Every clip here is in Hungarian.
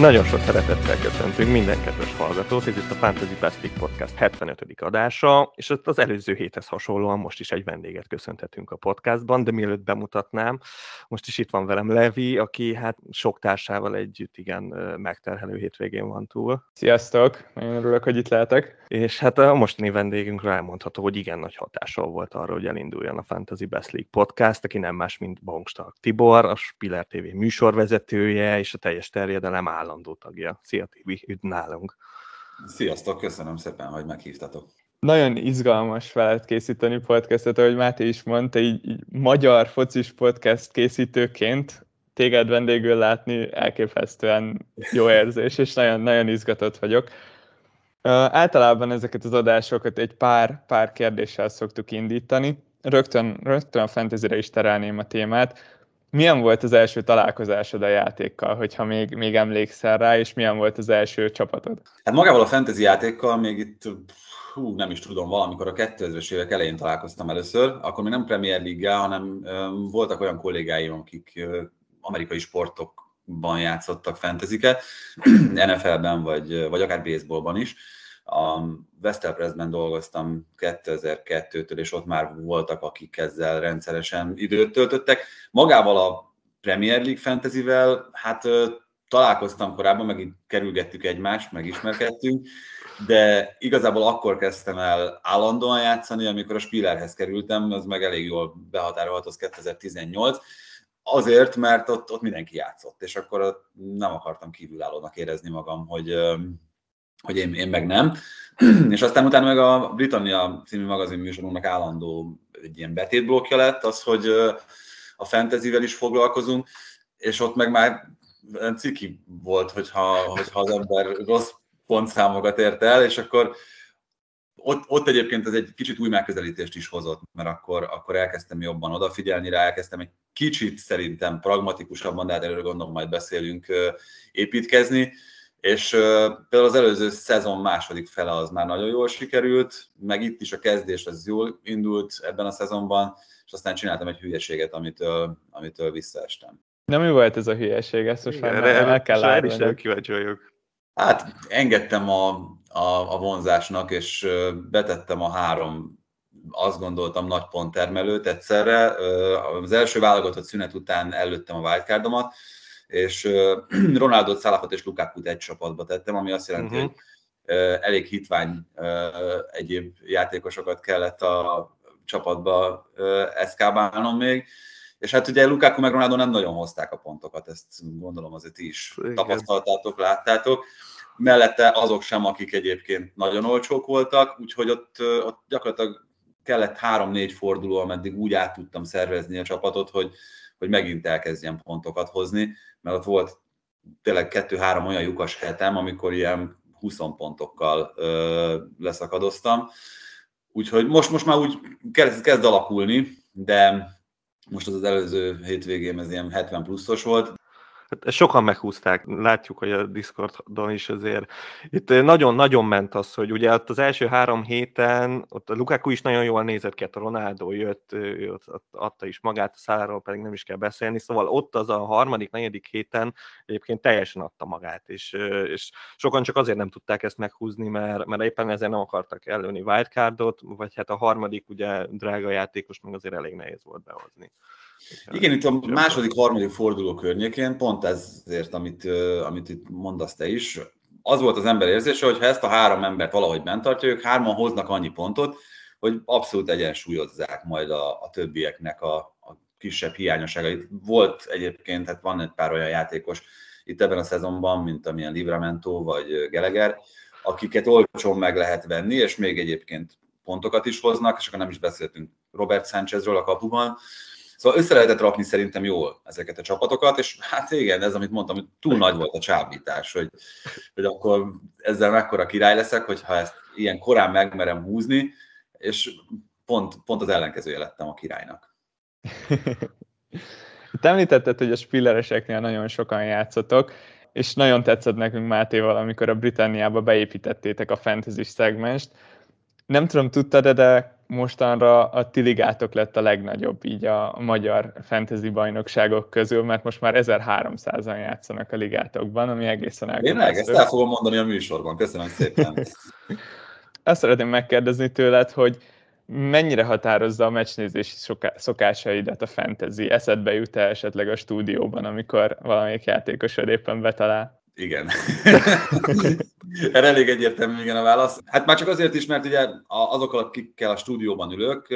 Nagyon sok szeretettel köszöntünk minden kedves hallgatót, ez itt a Fantasy Plastic Podcast 75. adása, és az előző héthez hasonlóan most is egy vendéget köszönhetünk a podcastban, de mielőtt bemutatnám, most is itt van velem Levi, aki hát sok társával együtt igen megterhelő hétvégén van túl. Sziasztok, nagyon örülök, hogy itt lehetek. És hát a mostani vendégünkről elmondható, hogy igen nagy hatással volt arra, hogy elinduljon a Fantasy Best League Podcast, aki nem más, mint Bongstark Tibor, a Spiller TV műsorvezetője és a teljes terjedelem állandó tagja. Szia Tibi, üdv nálunk! Sziasztok, köszönöm szépen, hogy meghívtatok. Nagyon izgalmas veled készíteni podcastot, ahogy Máté is mondta, így, így magyar focis podcast készítőként téged vendégül látni elképesztően jó érzés, és nagyon, nagyon izgatott vagyok. Általában ezeket az adásokat egy pár, pár kérdéssel szoktuk indítani. Rögtön, rögtön a fantasy is terelném a témát milyen volt az első találkozásod a játékkal, hogyha még, még emlékszel rá, és milyen volt az első csapatod? Hát magával a fantasy játékkal még itt, hú, nem is tudom, valamikor a 2000-es évek elején találkoztam először, akkor még nem Premier League, hanem voltak olyan kollégáim, akik amerikai sportokban játszottak fantasyket, NFL-ben vagy, vagy akár baseballban is, a Vestel Pressben dolgoztam 2002-től, és ott már voltak, akik ezzel rendszeresen időt töltöttek. Magával a Premier League Fantasy-vel, hát találkoztam korábban, meg kerülgettük egymást, megismerkedtünk, de igazából akkor kezdtem el állandóan játszani, amikor a Spillerhez kerültem, az meg elég jól behatárolt, az 2018, azért, mert ott, ott mindenki játszott, és akkor nem akartam kívülállónak érezni magam, hogy hogy én, én meg nem. és aztán utána meg a Britannia című magazin műsorunknak állandó egy ilyen betétblokja lett, az, hogy a fantasyvel is foglalkozunk, és ott meg már ciki volt, hogyha, hogyha az ember rossz pontszámokat ért el, és akkor ott, ott egyébként ez egy kicsit új megközelítést is hozott, mert akkor, akkor elkezdtem jobban odafigyelni rá, elkezdtem egy kicsit szerintem pragmatikusabban, de hát erről gondolom majd beszélünk, építkezni, és például az előző szezon második fele az már nagyon jól sikerült, meg itt is a kezdés az jól indult ebben a szezonban, és aztán csináltam egy hülyeséget, amitől, amitől visszaestem. De mi volt ez a hülyeség? Ezt most már el, el kell látni. is Hát engedtem a, a, a vonzásnak, és betettem a három azt gondoltam nagy ponttermelőt egyszerre. Az első válogatott szünet után előttem a wildcardomat, és Ronaldo, Salahot és Lukákut egy csapatba tettem, ami azt jelenti, uh-huh. hogy elég hitvány egyéb játékosokat kellett a csapatba eszkábálnom még, és hát ugye Lukaku meg Ronaldo nem nagyon hozták a pontokat, ezt gondolom azért ti is Igen. tapasztaltátok, láttátok. Mellette azok sem, akik egyébként nagyon olcsók voltak, úgyhogy ott, ott gyakorlatilag kellett három-négy forduló, ameddig úgy át tudtam szervezni a csapatot, hogy, hogy megint elkezdjem pontokat hozni mert ott volt tényleg kettő-három olyan lyukas hetem, amikor ilyen 20 pontokkal ö, leszakadoztam. Úgyhogy most, most már úgy kezd, kezd alakulni, de most az az előző hétvégém ez ilyen 70 pluszos volt, Hát sokan meghúzták, látjuk, hogy a Discordon is azért itt nagyon-nagyon ment az, hogy ugye ott az első három héten, ott a Lukaku is nagyon jól nézett ki, hát a Ronaldo jött, ott adta is magát, a száról pedig nem is kell beszélni, szóval ott az a harmadik, negyedik héten egyébként teljesen adta magát, és, és sokan csak azért nem tudták ezt meghúzni, mert, mert éppen ezért nem akartak előni wildcardot, vagy hát a harmadik ugye drága játékos meg azért elég nehéz volt behozni. Igen, itt a második, harmadik forduló környékén, pont ezért, amit, amit itt mondasz te is, az volt az ember érzése, hogy ha ezt a három embert valahogy bent tartja, ők hárman hoznak annyi pontot, hogy abszolút egyensúlyozzák majd a, a többieknek a, a kisebb hiányosságait. Volt egyébként, hát van egy pár olyan játékos itt ebben a szezonban, mint amilyen Livramento vagy Geleger, akiket olcsón meg lehet venni, és még egyébként pontokat is hoznak, és akkor nem is beszéltünk Robert Sánchezről a kapuban, Szóval össze lehetett rakni szerintem jól ezeket a csapatokat, és hát igen, ez amit mondtam, hogy túl nagy volt a csábítás, hogy, hogy akkor ezzel mekkora király leszek, hogyha ezt ilyen korán megmerem húzni, és pont, pont az ellenkezője lettem a királynak. Te említetted, hogy a spillereseknél nagyon sokan játszotok, és nagyon tetszett nekünk Mátéval, amikor a Britanniába beépítettétek a fantasy szegmest. Nem tudom, tudtad de mostanra a ti ligátok lett a legnagyobb így a magyar fantasy bajnokságok közül, mert most már 1300-an játszanak a ligátokban, ami egészen elképesztő. Én meg ezt el fogom mondani a műsorban, köszönöm szépen. Azt szeretném megkérdezni tőled, hogy mennyire határozza a meccsnézési szokásaidat a fantasy? Eszedbe jut -e esetleg a stúdióban, amikor valamelyik játékosod éppen betalál? Igen. Erre elég egyértelmű igen a válasz. Hát már csak azért is, mert ugye azokkal, akikkel a stúdióban ülök,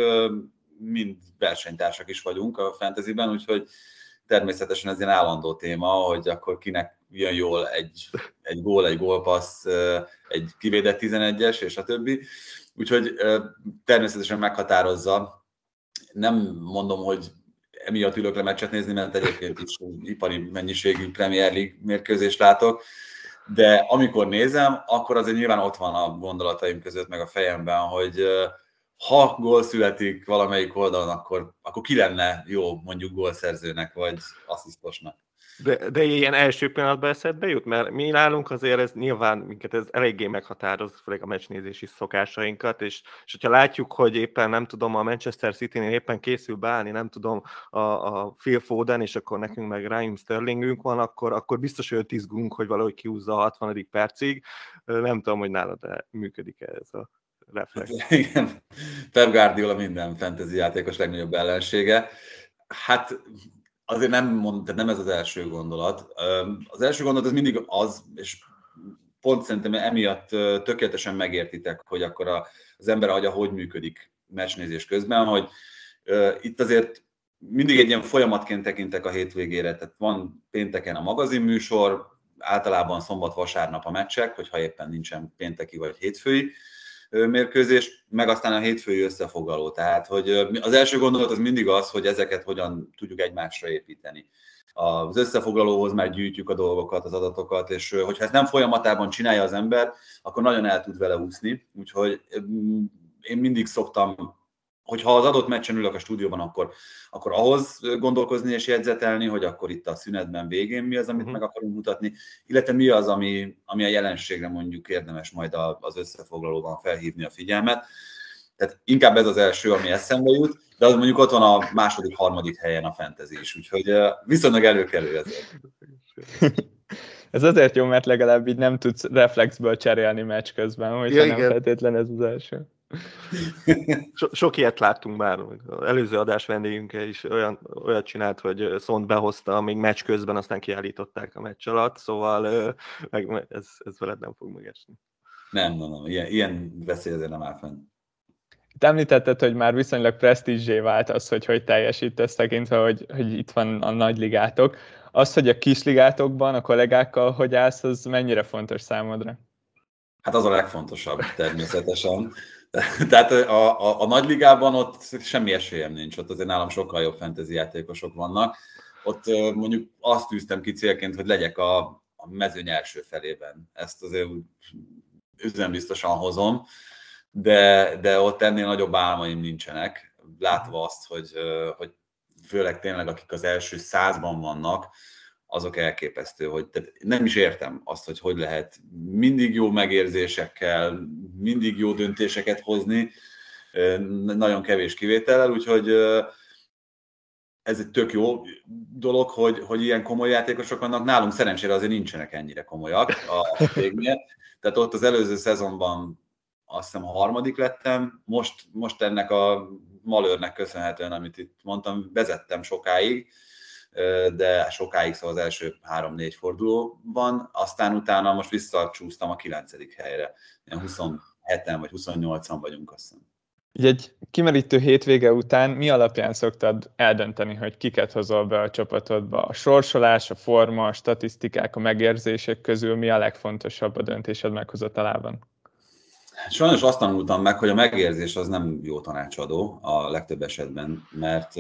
mind versenytársak is vagyunk a fantasyben, úgyhogy természetesen ez egy állandó téma, hogy akkor kinek jön jól egy, egy gól, egy gólpassz, egy kivédett 11-es, és a többi. Úgyhogy természetesen meghatározza. Nem mondom, hogy emiatt ülök le meccset nézni, mert egyébként is ipari mennyiségű Premier League mérkőzést látok, de amikor nézem, akkor azért nyilván ott van a gondolataim között, meg a fejemben, hogy ha gól születik valamelyik oldalon, akkor, akkor ki lenne jó mondjuk gólszerzőnek, vagy asszisztosnak. De, de ilyen első pillanatban eszedbe jut? Mert mi nálunk azért ez nyilván minket ez eléggé meghatároz, főleg a meccsnézési szokásainkat, és, és hogyha látjuk, hogy éppen nem tudom, a Manchester City-nél éppen készül beállni, nem tudom, a, a Phil Foden, és akkor nekünk meg Ryan Sterlingünk van, akkor, akkor biztos, hogy izgulunk, hogy valahogy kiúzza a 60. percig. Nem tudom, hogy nálad de működik -e ez a reflex. Igen, Pep Guardiola minden fantasy játékos legnagyobb ellensége. Hát azért nem, mond, tehát nem ez az első gondolat. Az első gondolat az mindig az, és pont szerintem emiatt tökéletesen megértitek, hogy akkor az ember agya hogy működik mesnézés közben, hogy itt azért mindig egy ilyen folyamatként tekintek a hétvégére, tehát van pénteken a magazinműsor, általában szombat-vasárnap a meccsek, hogyha éppen nincsen pénteki vagy hétfői, mérkőzés, meg aztán a hétfői összefoglaló. Tehát, hogy az első gondolat az mindig az, hogy ezeket hogyan tudjuk egymásra építeni. Az összefoglalóhoz már gyűjtjük a dolgokat, az adatokat, és hogyha ezt nem folyamatában csinálja az ember, akkor nagyon el tud vele úszni. Úgyhogy én mindig szoktam hogyha az adott meccsen ülök a stúdióban, akkor, akkor ahhoz gondolkozni és jegyzetelni, hogy akkor itt a szünetben végén mi az, amit uh-huh. meg akarunk mutatni, illetve mi az, ami, ami a jelenségre mondjuk érdemes majd az összefoglalóban felhívni a figyelmet. Tehát inkább ez az első, ami eszembe jut, de az mondjuk ott van a második, harmadik helyen a fantasy is, úgyhogy viszonylag előkelő ezért. Ez azért jó, mert legalább így nem tudsz reflexből cserélni meccs közben, hogy ja, nem feltétlen ez az első. So, sok ilyet láttunk már. Az előző adás vendégünkkel is olyan, olyat csinált, hogy Szont behozta, még meccs közben, aztán kiállították a meccs alatt, szóval meg, ez, ez veled nem fog megesni. Nem, nem, nem. Ilyen, ilyen veszély azért nem áll fenn. Itt említetted, hogy már viszonylag presztízsé vált az, hogy hogy teljesítesz tekintve, hogy, hogy itt van a nagy ligátok. Az, hogy a kis ligátokban a kollégákkal hogy állsz, az mennyire fontos számodra? Hát az a legfontosabb természetesen. Tehát a, a, a nagyligában ott semmi esélyem nincs, ott azért nálam sokkal jobb fantasy játékosok vannak. Ott mondjuk azt tűztem ki célként, hogy legyek a, a mezőny első felében. Ezt azért üzembiztosan hozom, de, de ott ennél nagyobb álmaim nincsenek, látva azt, hogy, hogy főleg tényleg akik az első százban vannak, azok elképesztő, hogy tehát nem is értem azt, hogy hogy lehet mindig jó megérzésekkel, mindig jó döntéseket hozni, nagyon kevés kivétellel, úgyhogy ez egy tök jó dolog, hogy, hogy ilyen komoly játékosok vannak. Nálunk szerencsére azért nincsenek ennyire komolyak a végnél. Tehát ott az előző szezonban azt hiszem a harmadik lettem, most, most ennek a malőrnek köszönhetően, amit itt mondtam, vezettem sokáig, de sokáig szóval az első három-négy fordulóban, aztán utána most visszacsúsztam a kilencedik helyre. 27-en vagy 28-an vagyunk, azt hiszem. Így egy kimerítő hétvége után mi alapján szoktad eldönteni, hogy kiket hozol be a csapatodba? A sorsolás, a forma, a statisztikák, a megérzések közül mi a legfontosabb a döntésed meghozatalában? Sajnos azt tanultam meg, hogy a megérzés az nem jó tanácsadó a legtöbb esetben, mert,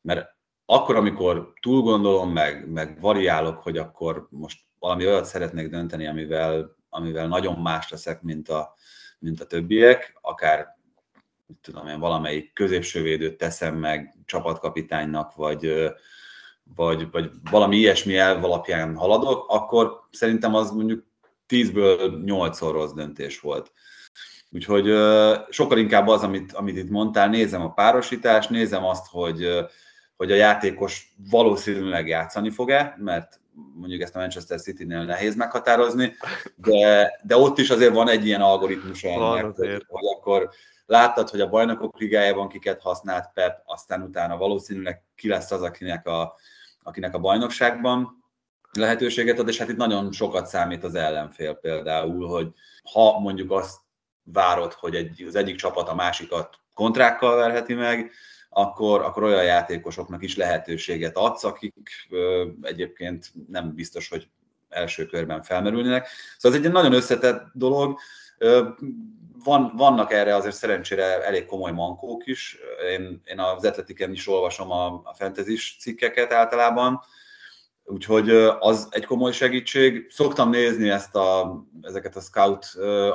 mert akkor, amikor túl gondolom meg, meg variálok, hogy akkor most valami olyat szeretnék dönteni, amivel, amivel nagyon más leszek, mint a, mint a többiek, akár tudom én, valamelyik középsővédőt teszem meg csapatkapitánynak, vagy, vagy, vagy valami ilyesmi elv alapján haladok, akkor szerintem az mondjuk 10-ből 8 rossz döntés volt. Úgyhogy sokkal inkább az, amit, amit itt mondtál, nézem a párosítást, nézem azt, hogy, hogy a játékos valószínűleg játszani fog-e, mert mondjuk ezt a Manchester City-nél nehéz meghatározni, de, de ott is azért van egy ilyen algoritmus ennek, hogy, hogy akkor láttad, hogy a bajnokok ligájában kiket használt Pep, aztán utána valószínűleg ki lesz az, akinek a, akinek a bajnokságban lehetőséget ad, és hát itt nagyon sokat számít az ellenfél például, hogy ha mondjuk azt várod, hogy egy, az egyik csapat a másikat kontrákkal verheti meg, akkor, akkor olyan játékosoknak is lehetőséget adsz, akik ö, egyébként nem biztos, hogy első körben felmerülnének. Szóval ez egy nagyon összetett dolog. Ö, van, vannak erre azért szerencsére elég komoly mankók is. Én, én az Atletiken is olvasom a, a fantasy cikkeket általában, úgyhogy az egy komoly segítség. Szoktam nézni ezt a, ezeket a scout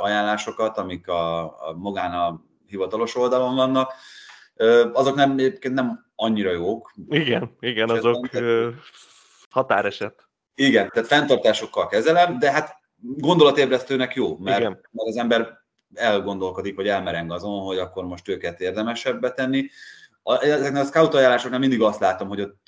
ajánlásokat, amik a, a magán a hivatalos oldalon vannak. Azok nem, nem annyira jók. Igen, igen, azok határeset. Igen, tehát fenntartásokkal kezelem, de hát gondolatébresztőnek jó, mert, igen. mert az ember elgondolkodik, vagy elmereng azon, hogy akkor most őket érdemesebb betenni. Ezeknek a scout ajánlásoknál mindig azt látom, hogy ott,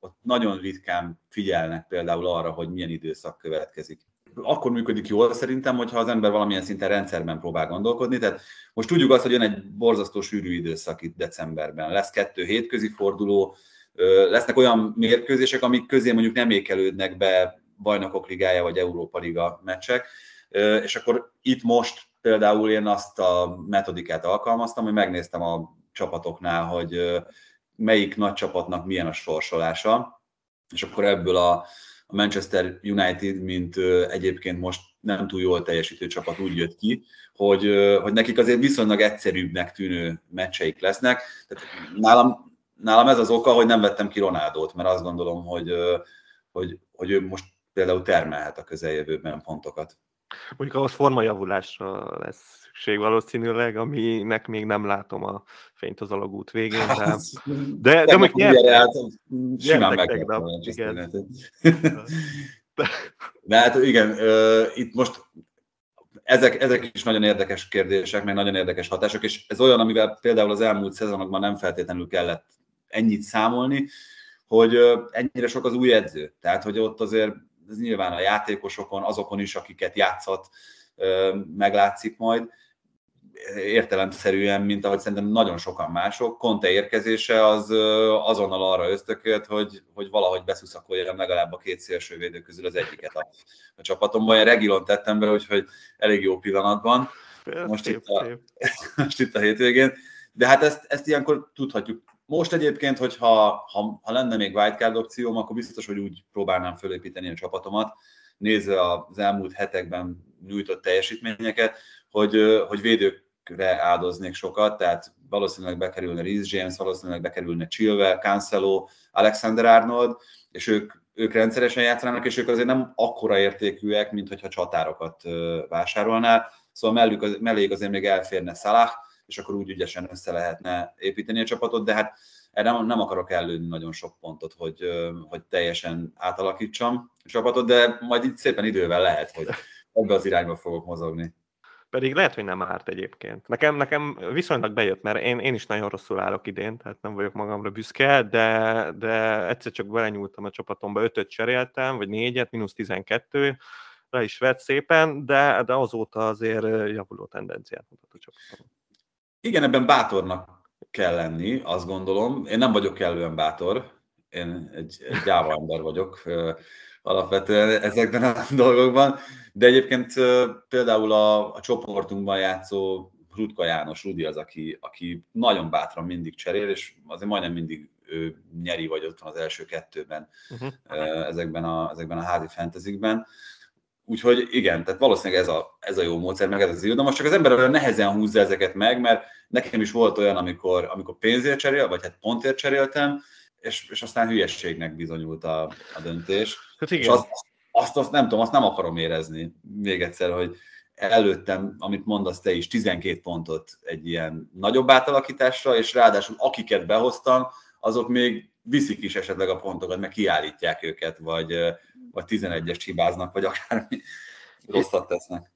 ott nagyon ritkán figyelnek például arra, hogy milyen időszak következik. Akkor működik jól szerintem, hogyha az ember valamilyen szinten rendszerben próbál gondolkodni. Tehát most tudjuk azt, hogy jön egy borzasztó sűrű időszak itt decemberben. Lesz kettő hétközi forduló, lesznek olyan mérkőzések, amik közé mondjuk nem ékelődnek be bajnokok ligája vagy Európa liga meccsek, és akkor itt most például én azt a metodikát alkalmaztam, hogy megnéztem a csapatoknál, hogy melyik nagy csapatnak milyen a sorsolása, és akkor ebből a, Manchester United, mint egyébként most nem túl jól teljesítő csapat úgy jött ki, hogy, hogy nekik azért viszonylag egyszerűbbnek tűnő meccseik lesznek. Tehát nálam, nálam ez az oka, hogy nem vettem ki Ronaldót, mert azt gondolom, hogy, hogy, hogy ő most például termelhet a közeljövőben pontokat. Mondjuk ahhoz formajavulásra lesz szükség valószínűleg, aminek még nem látom a fényt az alagút végén. De, de, de mondjuk nyertek. Simán meg igen. De hát igen, itt most ezek, ezek is nagyon érdekes kérdések, meg nagyon érdekes hatások, és ez olyan, amivel például az elmúlt szezonokban nem feltétlenül kellett ennyit számolni, hogy ennyire sok az új edző. Tehát, hogy ott azért ez nyilván a játékosokon, azokon is, akiket játszhat, meglátszik majd értelemszerűen, mint ahogy szerintem nagyon sokan mások. Conte érkezése az azonnal arra ösztökélt, hogy, hogy valahogy beszuszakoljam legalább a két szélsővédő közül az egyiket a, a csapatomban. Én Regilon tettem be, úgyhogy elég jó pillanatban. Most itt, a, most itt a hétvégén. De hát ezt, ezt ilyenkor tudhatjuk. Most egyébként, hogyha ha, ha lenne még wildcard opcióm, akkor biztos, hogy úgy próbálnám fölépíteni a csapatomat, nézve az elmúlt hetekben nyújtott teljesítményeket, hogy, hogy védőkre áldoznék sokat, tehát valószínűleg bekerülne Reece James, valószínűleg bekerülne Chilwell, Cancelo, Alexander Arnold, és ők, ők rendszeresen játszanának, és ők azért nem akkora értékűek, mint hogyha csatárokat vásárolnál, szóval mellük, melléjük azért még elférne Salah, és akkor úgy ügyesen össze lehetne építeni a csapatot, de hát erre nem, nem akarok előni nagyon sok pontot, hogy, hogy teljesen átalakítsam a csapatot, de majd itt szépen idővel lehet, hogy ebbe az irányba fogok mozogni. Pedig lehet, hogy nem árt egyébként. Nekem, nekem viszonylag bejött, mert én, én is nagyon rosszul állok idén, tehát nem vagyok magamra büszke, de, de egyszer csak belenyúltam a csapatomba, ötöt cseréltem, vagy négyet, mínusz 12, le is vett szépen, de, de azóta azért javuló tendenciát mutat a csapatom. Igen, ebben bátornak kell lenni, azt gondolom. Én nem vagyok kellően bátor, én egy, egy gyáva ember vagyok alapvetően ezekben a dolgokban, de egyébként például a, a csoportunkban játszó Rutka János, Rudi az, aki, aki nagyon bátran mindig cserél, és azért majdnem mindig ő nyeri, vagy ott van az első kettőben uh-huh. ezekben, a, ezekben a házi fentezikben. Úgyhogy igen, tehát valószínűleg ez a, ez a jó módszer, meg ez az jó. De most csak az ember olyan nehezen húzza ezeket meg, mert nekem is volt olyan, amikor, amikor pénzért cserél, vagy hát pontért cseréltem, és, és aztán hülyességnek bizonyult a, a döntés. Hát igen. És azt, azt, azt, nem tudom, azt nem akarom érezni még egyszer, hogy előttem, amit mondasz te is, 12 pontot egy ilyen nagyobb átalakításra, és ráadásul akiket behoztam, azok még viszik is esetleg a pontokat, meg kiállítják őket, vagy, vagy 11-es hibáznak, vagy akármi rosszat tesznek.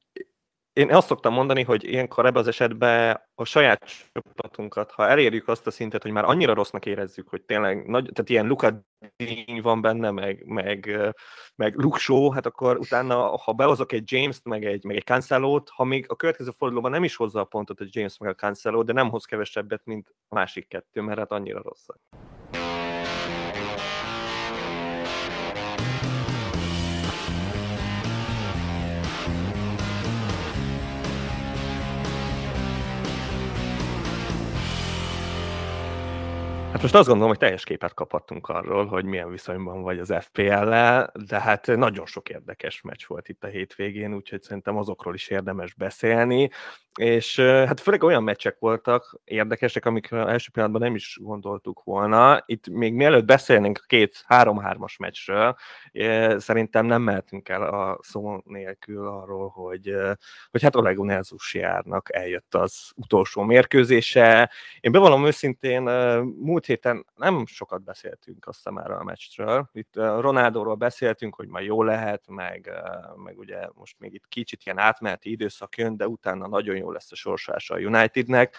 Én azt szoktam mondani, hogy ilyenkor ebben az esetben a saját csapatunkat, ha elérjük azt a szintet, hogy már annyira rossznak érezzük, hogy tényleg nagy, tehát ilyen Luka van benne, meg, meg, meg Luke Shaw, hát akkor utána, ha behozok egy James-t, meg egy, meg egy Cancelo-t, ha még a következő fordulóban nem is hozza a pontot a James meg a Cancelo, de nem hoz kevesebbet, mint a másik kettő, mert hát annyira rosszak. Hát most azt gondolom, hogy teljes képet kaphattunk arról, hogy milyen viszonyban vagy az FPL-lel, de hát nagyon sok érdekes meccs volt itt a hétvégén, úgyhogy szerintem azokról is érdemes beszélni, és hát főleg olyan meccsek voltak érdekesek, amikről első pillanatban nem is gondoltuk volna. Itt még mielőtt beszélnénk a két három-hármas meccsről, szerintem nem mehetünk el a szó nélkül arról, hogy, hogy hát Oleg Unelzus eljött az utolsó mérkőzése. Én bevallom őszintén, múlt héten nem sokat beszéltünk azt hiszem erről a meccsről. Itt Ronaldóról beszéltünk, hogy majd jó lehet, meg, meg ugye most még itt kicsit ilyen átmeneti időszak jön, de utána nagyon jó lesz a sorsása a Unitednek.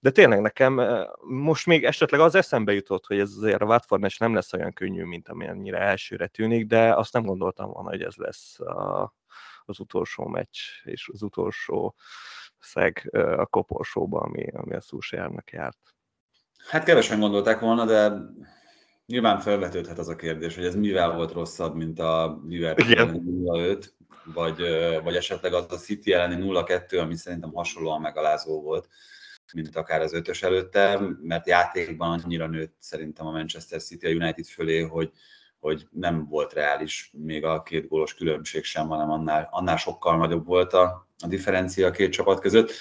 De tényleg nekem most még esetleg az eszembe jutott, hogy ez azért a Watford meccs nem lesz olyan könnyű, mint amennyire elsőre tűnik, de azt nem gondoltam volna, hogy ez lesz a, az utolsó meccs, és az utolsó szeg a koporsóba, ami, ami a Szúsjárnak járt. Hát kevesen gondolták volna, de nyilván felvetődhet az a kérdés, hogy ez mivel volt rosszabb, mint a Liverpool 5 vagy, vagy esetleg az a City elleni 0-2, ami szerintem hasonlóan megalázó volt, mint akár az ötös előtte, mert játékban annyira nőtt szerintem a Manchester City a United fölé, hogy, hogy nem volt reális még a két gólos különbség sem, hanem annál, annál sokkal nagyobb volt a, a differencia a két csapat között.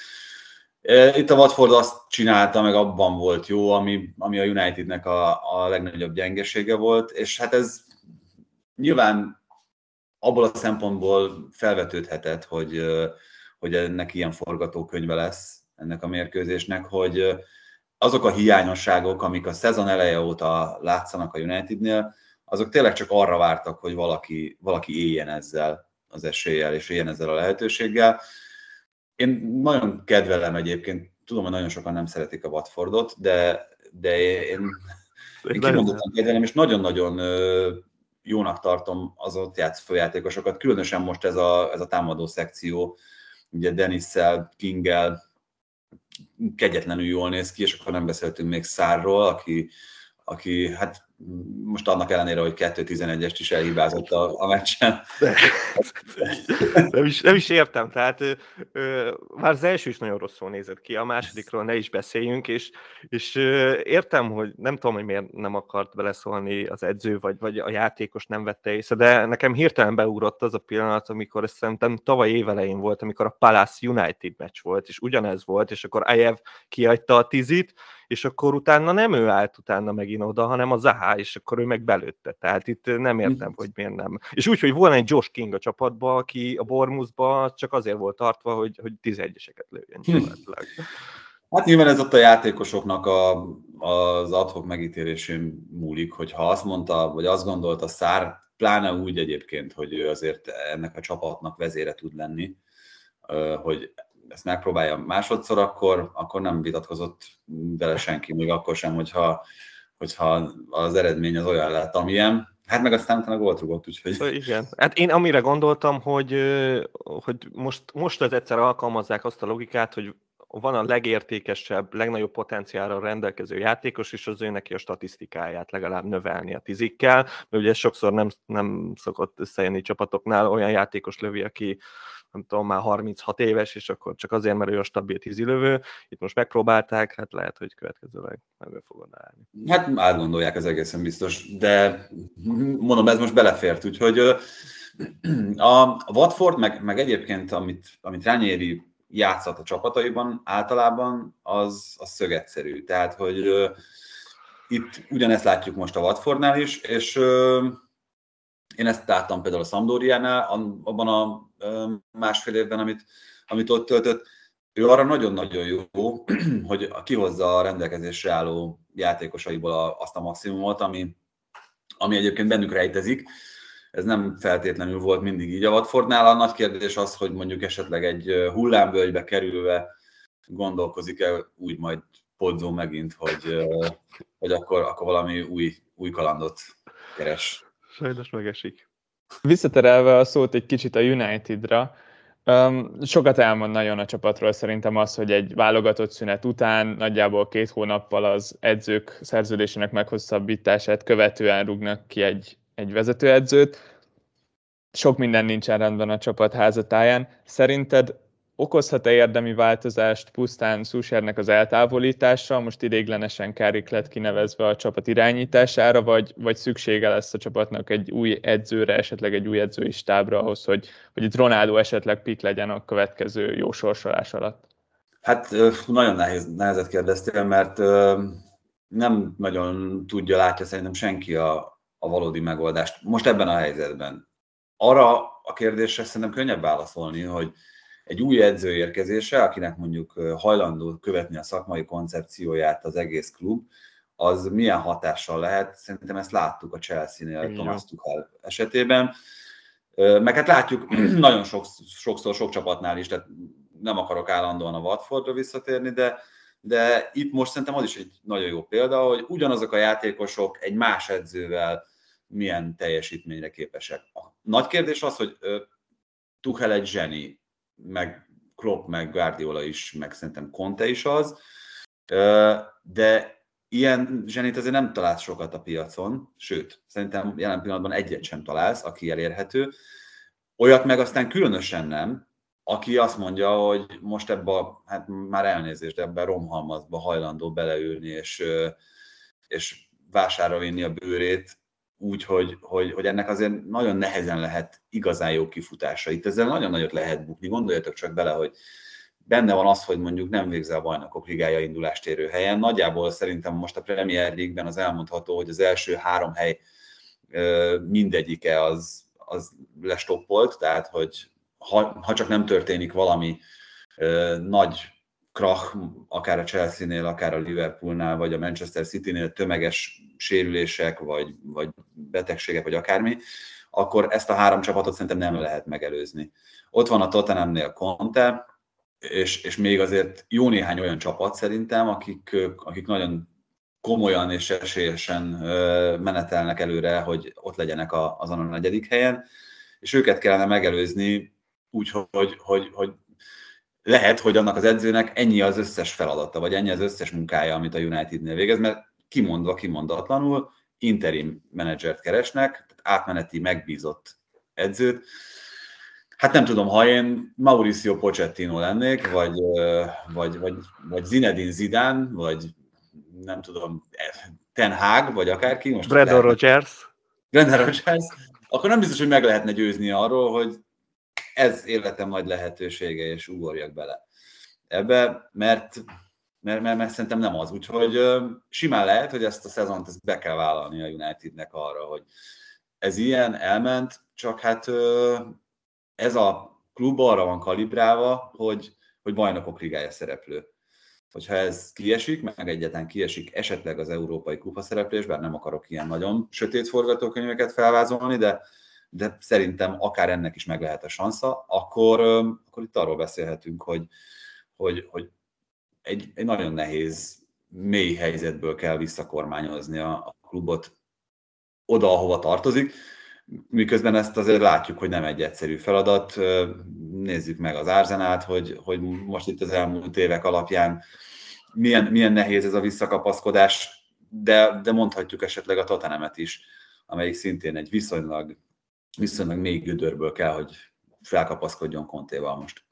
Itt a Watford azt csinálta, meg abban volt jó, ami, ami a Unitednek a, a legnagyobb gyengesége volt, és hát ez nyilván abból a szempontból felvetődhetett, hogy, hogy ennek ilyen forgatókönyve lesz, ennek a mérkőzésnek, hogy azok a hiányosságok, amik a szezon eleje óta látszanak a Unitednél, azok tényleg csak arra vártak, hogy valaki, valaki éljen ezzel az eséllyel, és éljen ezzel a lehetőséggel. Én nagyon kedvelem egyébként, tudom, hogy nagyon sokan nem szeretik a Watfordot, de, de én, én kimondottan kedvelem, és nagyon-nagyon jónak tartom az ott játszó játékosokat, különösen most ez a, ez a támadó szekció, ugye Denissel, Kinggel kegyetlenül jól néz ki, és akkor nem beszéltünk még Szárról, aki, aki hát most annak ellenére, hogy 2-11-est is elhibázott a, a meccsen. nem, is, nem is értem, tehát ö, már az első is nagyon rosszul nézett ki, a másodikról ne is beszéljünk, és, és ö, értem, hogy nem tudom, hogy miért nem akart beleszólni az edző, vagy, vagy a játékos nem vette észre, de nekem hirtelen beugrott az a pillanat, amikor ezt szerintem tavaly évelején volt, amikor a Palace United meccs volt, és ugyanez volt, és akkor Ajev kiadta a tizit, és akkor utána nem ő állt utána megint oda, hanem a Zaha, és akkor ő meg belőtte. Tehát itt nem értem, hogy miért nem. És úgy, hogy volna egy Josh King a csapatba, aki a Bormusba csak azért volt tartva, hogy, hogy 11-eseket lőjön gyakorlatilag. Hát nyilván ez ott a játékosoknak a, az adhok megítélésén múlik, hogy ha azt mondta, vagy azt gondolta Szár, pláne úgy egyébként, hogy ő azért ennek a csapatnak vezére tud lenni, hogy ezt megpróbálja másodszor, akkor, akkor nem vitatkozott vele senki, még akkor sem, hogyha, hogyha az eredmény az olyan lett, amilyen. Hát meg aztán utána gólt rugott, úgyhogy... Igen. Hát én amire gondoltam, hogy, hogy most, most az egyszer alkalmazzák azt a logikát, hogy van a legértékesebb, legnagyobb potenciálra rendelkező játékos, és az ő neki a statisztikáját legalább növelni a tizikkel, mert ugye sokszor nem, nem szokott összejönni csapatoknál, olyan játékos lövi, aki nem tudom, már 36 éves, és akkor csak azért, mert ő a stabil tízilövő. Itt most megpróbálták, hát lehet, hogy következőleg meg fogod állni. Hát átgondolják az egészen biztos, de mondom, ez most belefért, úgyhogy a Watford, meg, meg egyébként, amit, amit Rányéri játszott a csapataiban általában, az, az szögetszerű. Tehát, hogy itt ugyanezt látjuk most a Watfordnál is, és uh, én ezt láttam például a Sampdoriánál, abban a másfél évben, amit, amit ott töltött. Ő arra nagyon-nagyon jó, hogy kihozza a rendelkezésre álló játékosaiból azt a maximumot, ami, ami egyébként bennük rejtezik. ez nem feltétlenül volt mindig így a Watfordnál. A nagy kérdés az, hogy mondjuk esetleg egy hullámvölgybe kerülve gondolkozik-e úgy majd Podzó megint, hogy, hogy akkor, akkor valami új, új kalandot keres. Sajnos megesik. Visszaterelve a szót egy kicsit a Unitedra, Um, sokat elmond nagyon a csapatról szerintem az, hogy egy válogatott szünet után nagyjából két hónappal az edzők szerződésének meghosszabbítását követően rúgnak ki egy, egy vezetőedzőt. Sok minden nincsen rendben a csapat házatáján. Szerinted okozhat-e érdemi változást pusztán Sushernek az eltávolítása, most idéglenesen Kárik lett kinevezve a csapat irányítására, vagy, vagy szüksége lesz a csapatnak egy új edzőre, esetleg egy új edzői stábra ahhoz, hogy, hogy itt Ronaldo esetleg pik legyen a következő jó sorsolás alatt? Hát nagyon nehéz, nehezet kérdeztél, mert nem nagyon tudja, látja szerintem senki a, a valódi megoldást most ebben a helyzetben. Arra a kérdésre szerintem könnyebb válaszolni, hogy egy új edző érkezése, akinek mondjuk hajlandó követni a szakmai koncepcióját az egész klub, az milyen hatással lehet. Szerintem ezt láttuk a Chelsea-nél Thomas Tuchel esetében. Meg hát látjuk nagyon sok, sokszor sok csapatnál is, tehát nem akarok állandóan a Watfordra visszatérni, de, de itt most szerintem az is egy nagyon jó példa, hogy ugyanazok a játékosok egy más edzővel milyen teljesítményre képesek. A nagy kérdés az, hogy Tuchel egy zseni, meg Klopp, meg Guardiola is, meg szerintem Conte is az, de ilyen zsenit azért nem találsz sokat a piacon, sőt, szerintem jelen pillanatban egyet sem találsz, aki elérhető. Olyat meg aztán különösen nem, aki azt mondja, hogy most ebbe a, hát már elnézést, ebbe a romhalmazba hajlandó beleülni, és, és vásárra vinni a bőrét, úgy, hogy, hogy, hogy ennek azért nagyon nehezen lehet igazán jó kifutása. Itt ezzel nagyon nagyot lehet bukni. Gondoljatok csak bele, hogy benne van az, hogy mondjuk nem végzel a bajnokok ligája indulást érő helyen. Nagyjából szerintem most a Premier League-ben az elmondható, hogy az első három hely mindegyike az, az lestoppolt, tehát hogy ha, ha csak nem történik valami nagy krach, akár a Chelsea-nél, akár a Liverpoolnál, vagy a Manchester City-nél tömeges sérülések, vagy, vagy betegségek, vagy akármi, akkor ezt a három csapatot szerintem nem lehet megelőzni. Ott van a Tottenhamnél Conte, és, és még azért jó néhány olyan csapat szerintem, akik, akik nagyon komolyan és esélyesen menetelnek előre, hogy ott legyenek azon a negyedik helyen, és őket kellene megelőzni úgy, hogy, hogy, hogy lehet, hogy annak az edzőnek ennyi az összes feladata, vagy ennyi az összes munkája, amit a Unitednél végez, mert kimondva, kimondatlanul interim menedzsert keresnek, átmeneti megbízott edzőt. Hát nem tudom, ha én Mauricio Pochettino lennék, vagy, vagy, vagy, vagy Zinedine Zidane, vagy nem tudom, Ten Hag, vagy akárki. Most Brendan Rodgers. Brendan Rodgers. Akkor nem biztos, hogy meg lehetne győzni arról, hogy ez életem nagy lehetősége, és ugorjak bele ebbe, mert, mert, mert, mert szerintem nem az. Úgyhogy simán lehet, hogy ezt a szezont ezt be kell vállalni a Unitednek arra, hogy ez ilyen, elment, csak hát ez a klub arra van kalibrálva, hogy, hogy bajnokok ligája szereplő. Hogyha ez kiesik, meg egyetlen kiesik esetleg az európai kupa szereplés, bár nem akarok ilyen nagyon sötét forgatókönyveket felvázolni, de de szerintem akár ennek is meg lehet a sansza, akkor, akkor itt arról beszélhetünk, hogy, hogy, hogy egy, egy nagyon nehéz, mély helyzetből kell visszakormányozni a, a klubot oda, ahova tartozik, miközben ezt azért látjuk, hogy nem egy egyszerű feladat. Nézzük meg az árzenát, hogy, hogy most itt az elmúlt évek alapján milyen, milyen nehéz ez a visszakapaszkodás, de, de mondhatjuk esetleg a Tottenhamet is, amelyik szintén egy viszonylag viszonylag még gödörből kell, hogy felkapaszkodjon Kontéval most.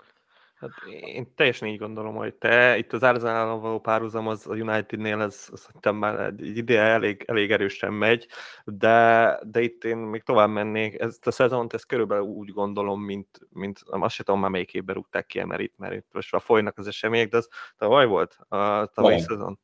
Hát én teljesen így gondolom, hogy te itt az Arsenal való párhuzam az a Unitednél, ez, szerintem már egy ide elég, elég erősen megy, de, de itt én még tovább mennék. Ezt a szezont, ezt körülbelül úgy gondolom, mint, mint azt sem tudom már melyik évben rúgták ki, mert itt, mert itt most már folynak az események, de az tavaly volt a tavalyi szezon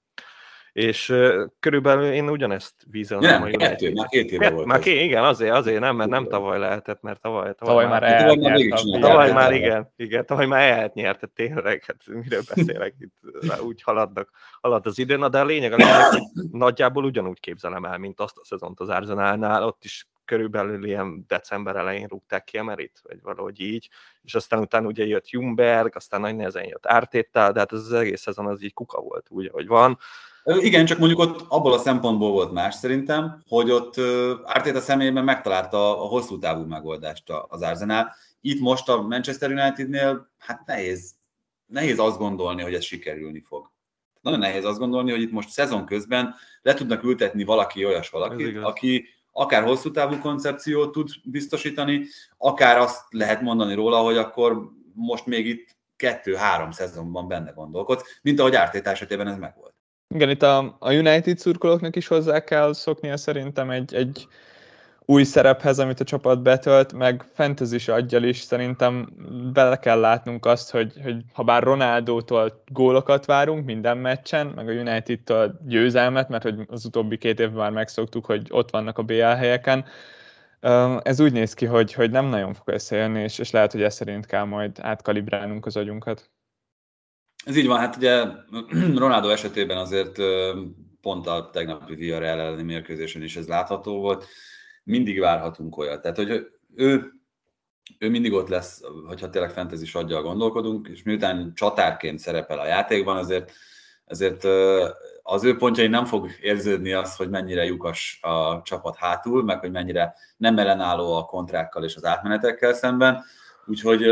és körülbelül én ugyanezt vízem. Nem, a kettő, már két éve volt. Már két, igen, azért, azért nem, mert nem tavaly lehetett, mert tavaly, tavaly, tavaly már elnyert. Tavaly már igen, igen, tavaly már elnyert, tényleg, hát miről beszélek itt, úgy haladnak, halad az idő, na de a lényeg, a lényeg, hogy nagyjából ugyanúgy képzelem el, mint azt a szezont az Arzenálnál, ott is körülbelül ilyen december elején rúgták ki Emerit, vagy valahogy így, és aztán utána ugye jött Jumberg, aztán nagy nehezen jött Ártéttel, de hát ez az egész szezon az így kuka volt, úgy, ahogy van. Igen, csak mondjuk ott abból a szempontból volt más szerintem, hogy ott Ártéta személyében megtalálta a hosszú távú megoldást az Arsenal. Itt most a Manchester Unitednél hát nehéz, nehéz azt gondolni, hogy ez sikerülni fog. Nagyon nehéz azt gondolni, hogy itt most szezon közben le tudnak ültetni valaki olyas valakit, aki akár hosszú távú koncepciót tud biztosítani, akár azt lehet mondani róla, hogy akkor most még itt kettő-három szezonban benne gondolkodsz, mint ahogy Ártét esetében ez megvolt. Igen, itt a, a United szurkolóknak is hozzá kell szoknia szerintem egy, egy új szerephez, amit a csapat betölt, meg fantasy aggyal is szerintem bele kell látnunk azt, hogy, hogy ha bár Ronaldótól gólokat várunk minden meccsen, meg a United-től győzelmet, mert hogy az utóbbi két évben már megszoktuk, hogy ott vannak a BL helyeken, ez úgy néz ki, hogy, hogy nem nagyon fog összejönni, és, és lehet, hogy ez szerint kell majd átkalibrálnunk az agyunkat. Ez így van, hát ugye Ronaldo esetében azért pont a tegnapi Villarreal elleni mérkőzésen is ez látható volt mindig várhatunk olyat. Tehát, hogy ő, ő mindig ott lesz, hogyha tényleg fantasy adja gondolkodunk, és miután csatárként szerepel a játékban, azért, azért az ő pontjai nem fog érződni az, hogy mennyire lyukas a csapat hátul, meg hogy mennyire nem ellenálló a kontrákkal és az átmenetekkel szemben. Úgyhogy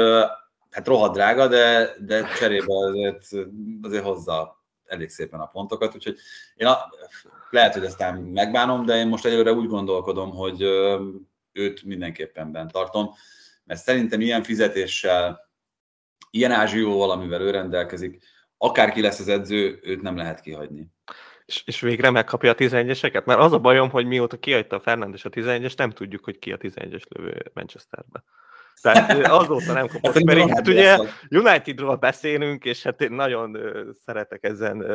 hát rohadt drága, de, de cserébe azért, azért hozza elég szépen a pontokat, úgyhogy én a, lehet, hogy aztán megbánom, de én most egyelőre úgy gondolkodom, hogy őt mindenképpen bent tartom, mert szerintem ilyen fizetéssel, ilyen ázsióval, amivel ő rendelkezik, akárki lesz az edző, őt nem lehet kihagyni. És, és végre megkapja a 11-eseket? Mert az a bajom, hogy mióta kiadta a Fernandes a 11-es, nem tudjuk, hogy ki a 11-es lövő Manchesterbe. Tehát azóta nem kapott, hát, pedig hát ugye Unitedról beszélünk, és hát én nagyon szeretek ezen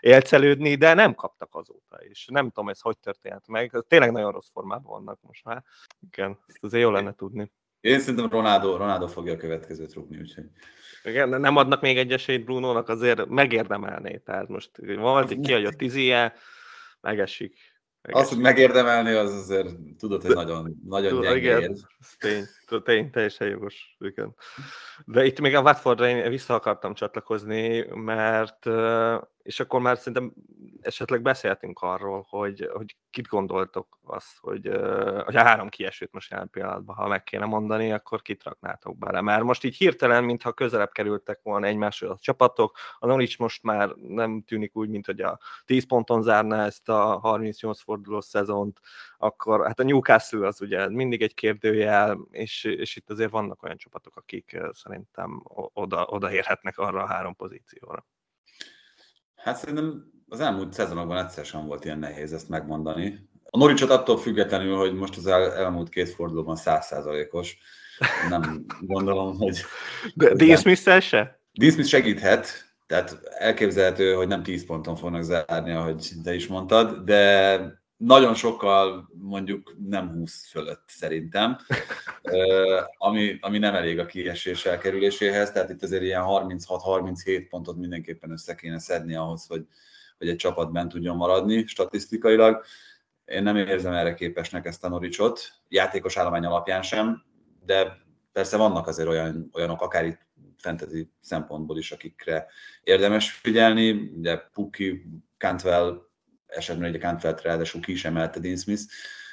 élcelődni, de nem kaptak azóta, és nem tudom, ez hogy történt meg. Tényleg nagyon rossz formában vannak most már. Igen, ezt azért jó lenne tudni. Én szerintem Ronaldo, Ronaldo fogja a következőt rúgni, úgyhogy... Igen, nem adnak még egy esélyt Bruno-nak, azért megérdemelné. Tehát most hogy kiadja tízie, megesik. Az, hogy megérdemelni, az azért tudod, hogy nagyon, nagyon gyenge igen, tény, tény, teljesen jogos. Igen. De itt még a Watfordra én vissza akartam csatlakozni, mert és akkor már szerintem esetleg beszéltünk arról, hogy, hogy kit gondoltok azt, hogy, hogy a három kiesőt most jelen pillanatban, ha meg kéne mondani, akkor kit raknátok bele. Mert most így hirtelen, mintha közelebb kerültek volna egymáshoz a csapatok, a Norwich most már nem tűnik úgy, mint hogy a 10 ponton zárná ezt a 38 fordulós szezont, akkor hát a Newcastle az ugye mindig egy kérdőjel, és, és itt azért vannak olyan csapatok, akik szerintem oda, odaérhetnek arra a három pozícióra. Hát szerintem az elmúlt szezonokban egyszer sem volt ilyen nehéz ezt megmondani. A Noricsot attól függetlenül, hogy most az el, elmúlt két fordulóban százszázalékos, nem gondolom, hogy... De Dean smith se? Dean Smith segíthet, tehát elképzelhető, hogy nem 10 ponton fognak zárni, ahogy te is mondtad, de nagyon sokkal mondjuk nem 20 fölött szerintem, ami, ami nem elég a kiesés elkerüléséhez, tehát itt azért ilyen 36-37 pontot mindenképpen össze kéne szedni ahhoz, hogy, hogy egy csapat bent tudjon maradni statisztikailag. Én nem érzem erre képesnek ezt a Noricsot, játékos állomány alapján sem, de persze vannak azért olyan, olyanok, akár itt fantasy szempontból is, akikre érdemes figyelni, ugye Puki, Cantwell, esetben egy Cantwell-t ráadásul ki is emelte Dean Smith,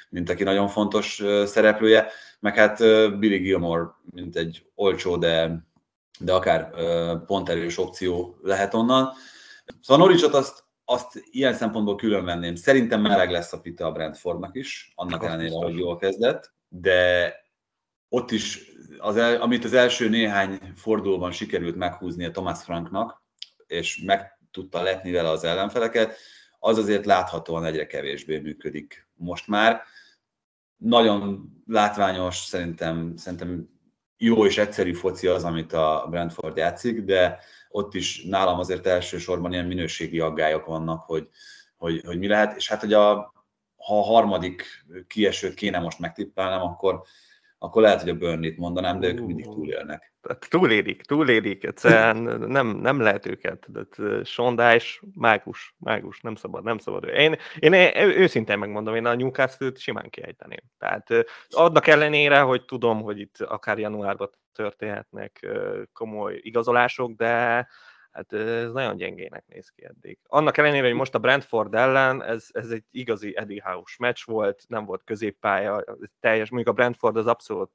mint aki nagyon fontos szereplője, meg hát Billy Gilmore, mint egy olcsó, de, de akár ponterős opció lehet onnan. Szóval Norwichot azt, azt ilyen szempontból külön venném. Szerintem meleg lesz a pita a Brentfordnak is, annak ellenére, hogy jól kezdett, de ott is, az el, amit az első néhány fordulóban sikerült meghúzni a Thomas Franknak, és meg tudta letni vele az ellenfeleket, az azért láthatóan egyre kevésbé működik most már. Nagyon látványos, szerintem, szerintem jó és egyszerű foci az, amit a Brentford játszik, de ott is nálam azért elsősorban ilyen minőségi aggályok vannak, hogy, hogy, hogy mi lehet, és hát hogy a, ha a harmadik kiesőt kéne most megtippelnem, akkor, akkor lehet, hogy a Burnley-t mondanám, de ők mindig túlélnek. Túlélik, túlélik, egyszerűen nem, nem lehet őket. Sondás mágus, mágus, nem szabad, nem szabad. Én, én őszintén megmondom, én a Newcastle-t simán kiejteném. Tehát adnak ellenére, hogy tudom, hogy itt akár januárban történhetnek komoly igazolások, de hát ez nagyon gyengének néz ki eddig. Annak ellenére, hogy most a Brentford ellen ez, ez egy igazi Eddie House meccs volt, nem volt középpálya, teljes, mondjuk a Brentford az abszolút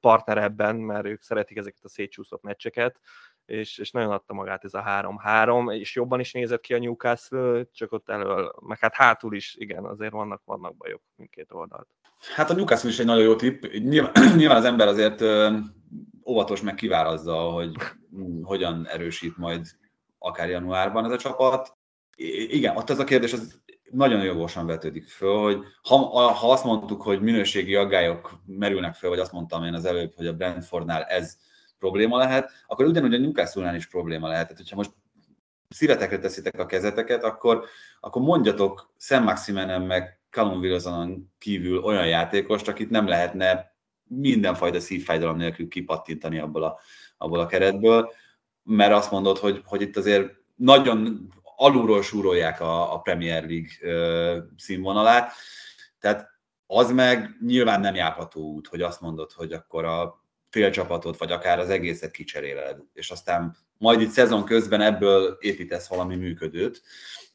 partner ebben, mert ők szeretik ezeket a szétcsúszott meccseket, és, és nagyon adta magát ez a 3-3, és jobban is nézett ki a Newcastle, csak ott elől, meg hát hátul is, igen, azért vannak, vannak bajok mindkét oldalt. Hát a Newcastle is egy nagyon jó tipp. Nyilván, nyilván az ember azért óvatos meg kiválaszza, hogy hogyan erősít majd akár januárban ez a csapat. Igen, ott az a kérdés, az nagyon jogosan vetődik föl, hogy ha, ha azt mondtuk, hogy minőségi aggályok merülnek föl, vagy azt mondtam én az előbb, hogy a Brentfordnál ez probléma lehet, akkor ugyanúgy a Newcastle-nál is probléma lehet. Tehát, hogyha most szívetekre teszitek a kezeteket, akkor, akkor mondjatok Sam Maximenen meg Callum Wilsonon kívül olyan játékost, akit nem lehetne mindenfajta szívfájdalom nélkül kipattintani abból a, abból a keretből, mert azt mondod, hogy, hogy itt azért nagyon alulról súrolják a, a Premier League ö, színvonalát, tehát az meg nyilván nem járható út, hogy azt mondod, hogy akkor a félcsapatot, vagy akár az egészet kicseréled, és aztán majd itt szezon közben ebből építesz valami működőt.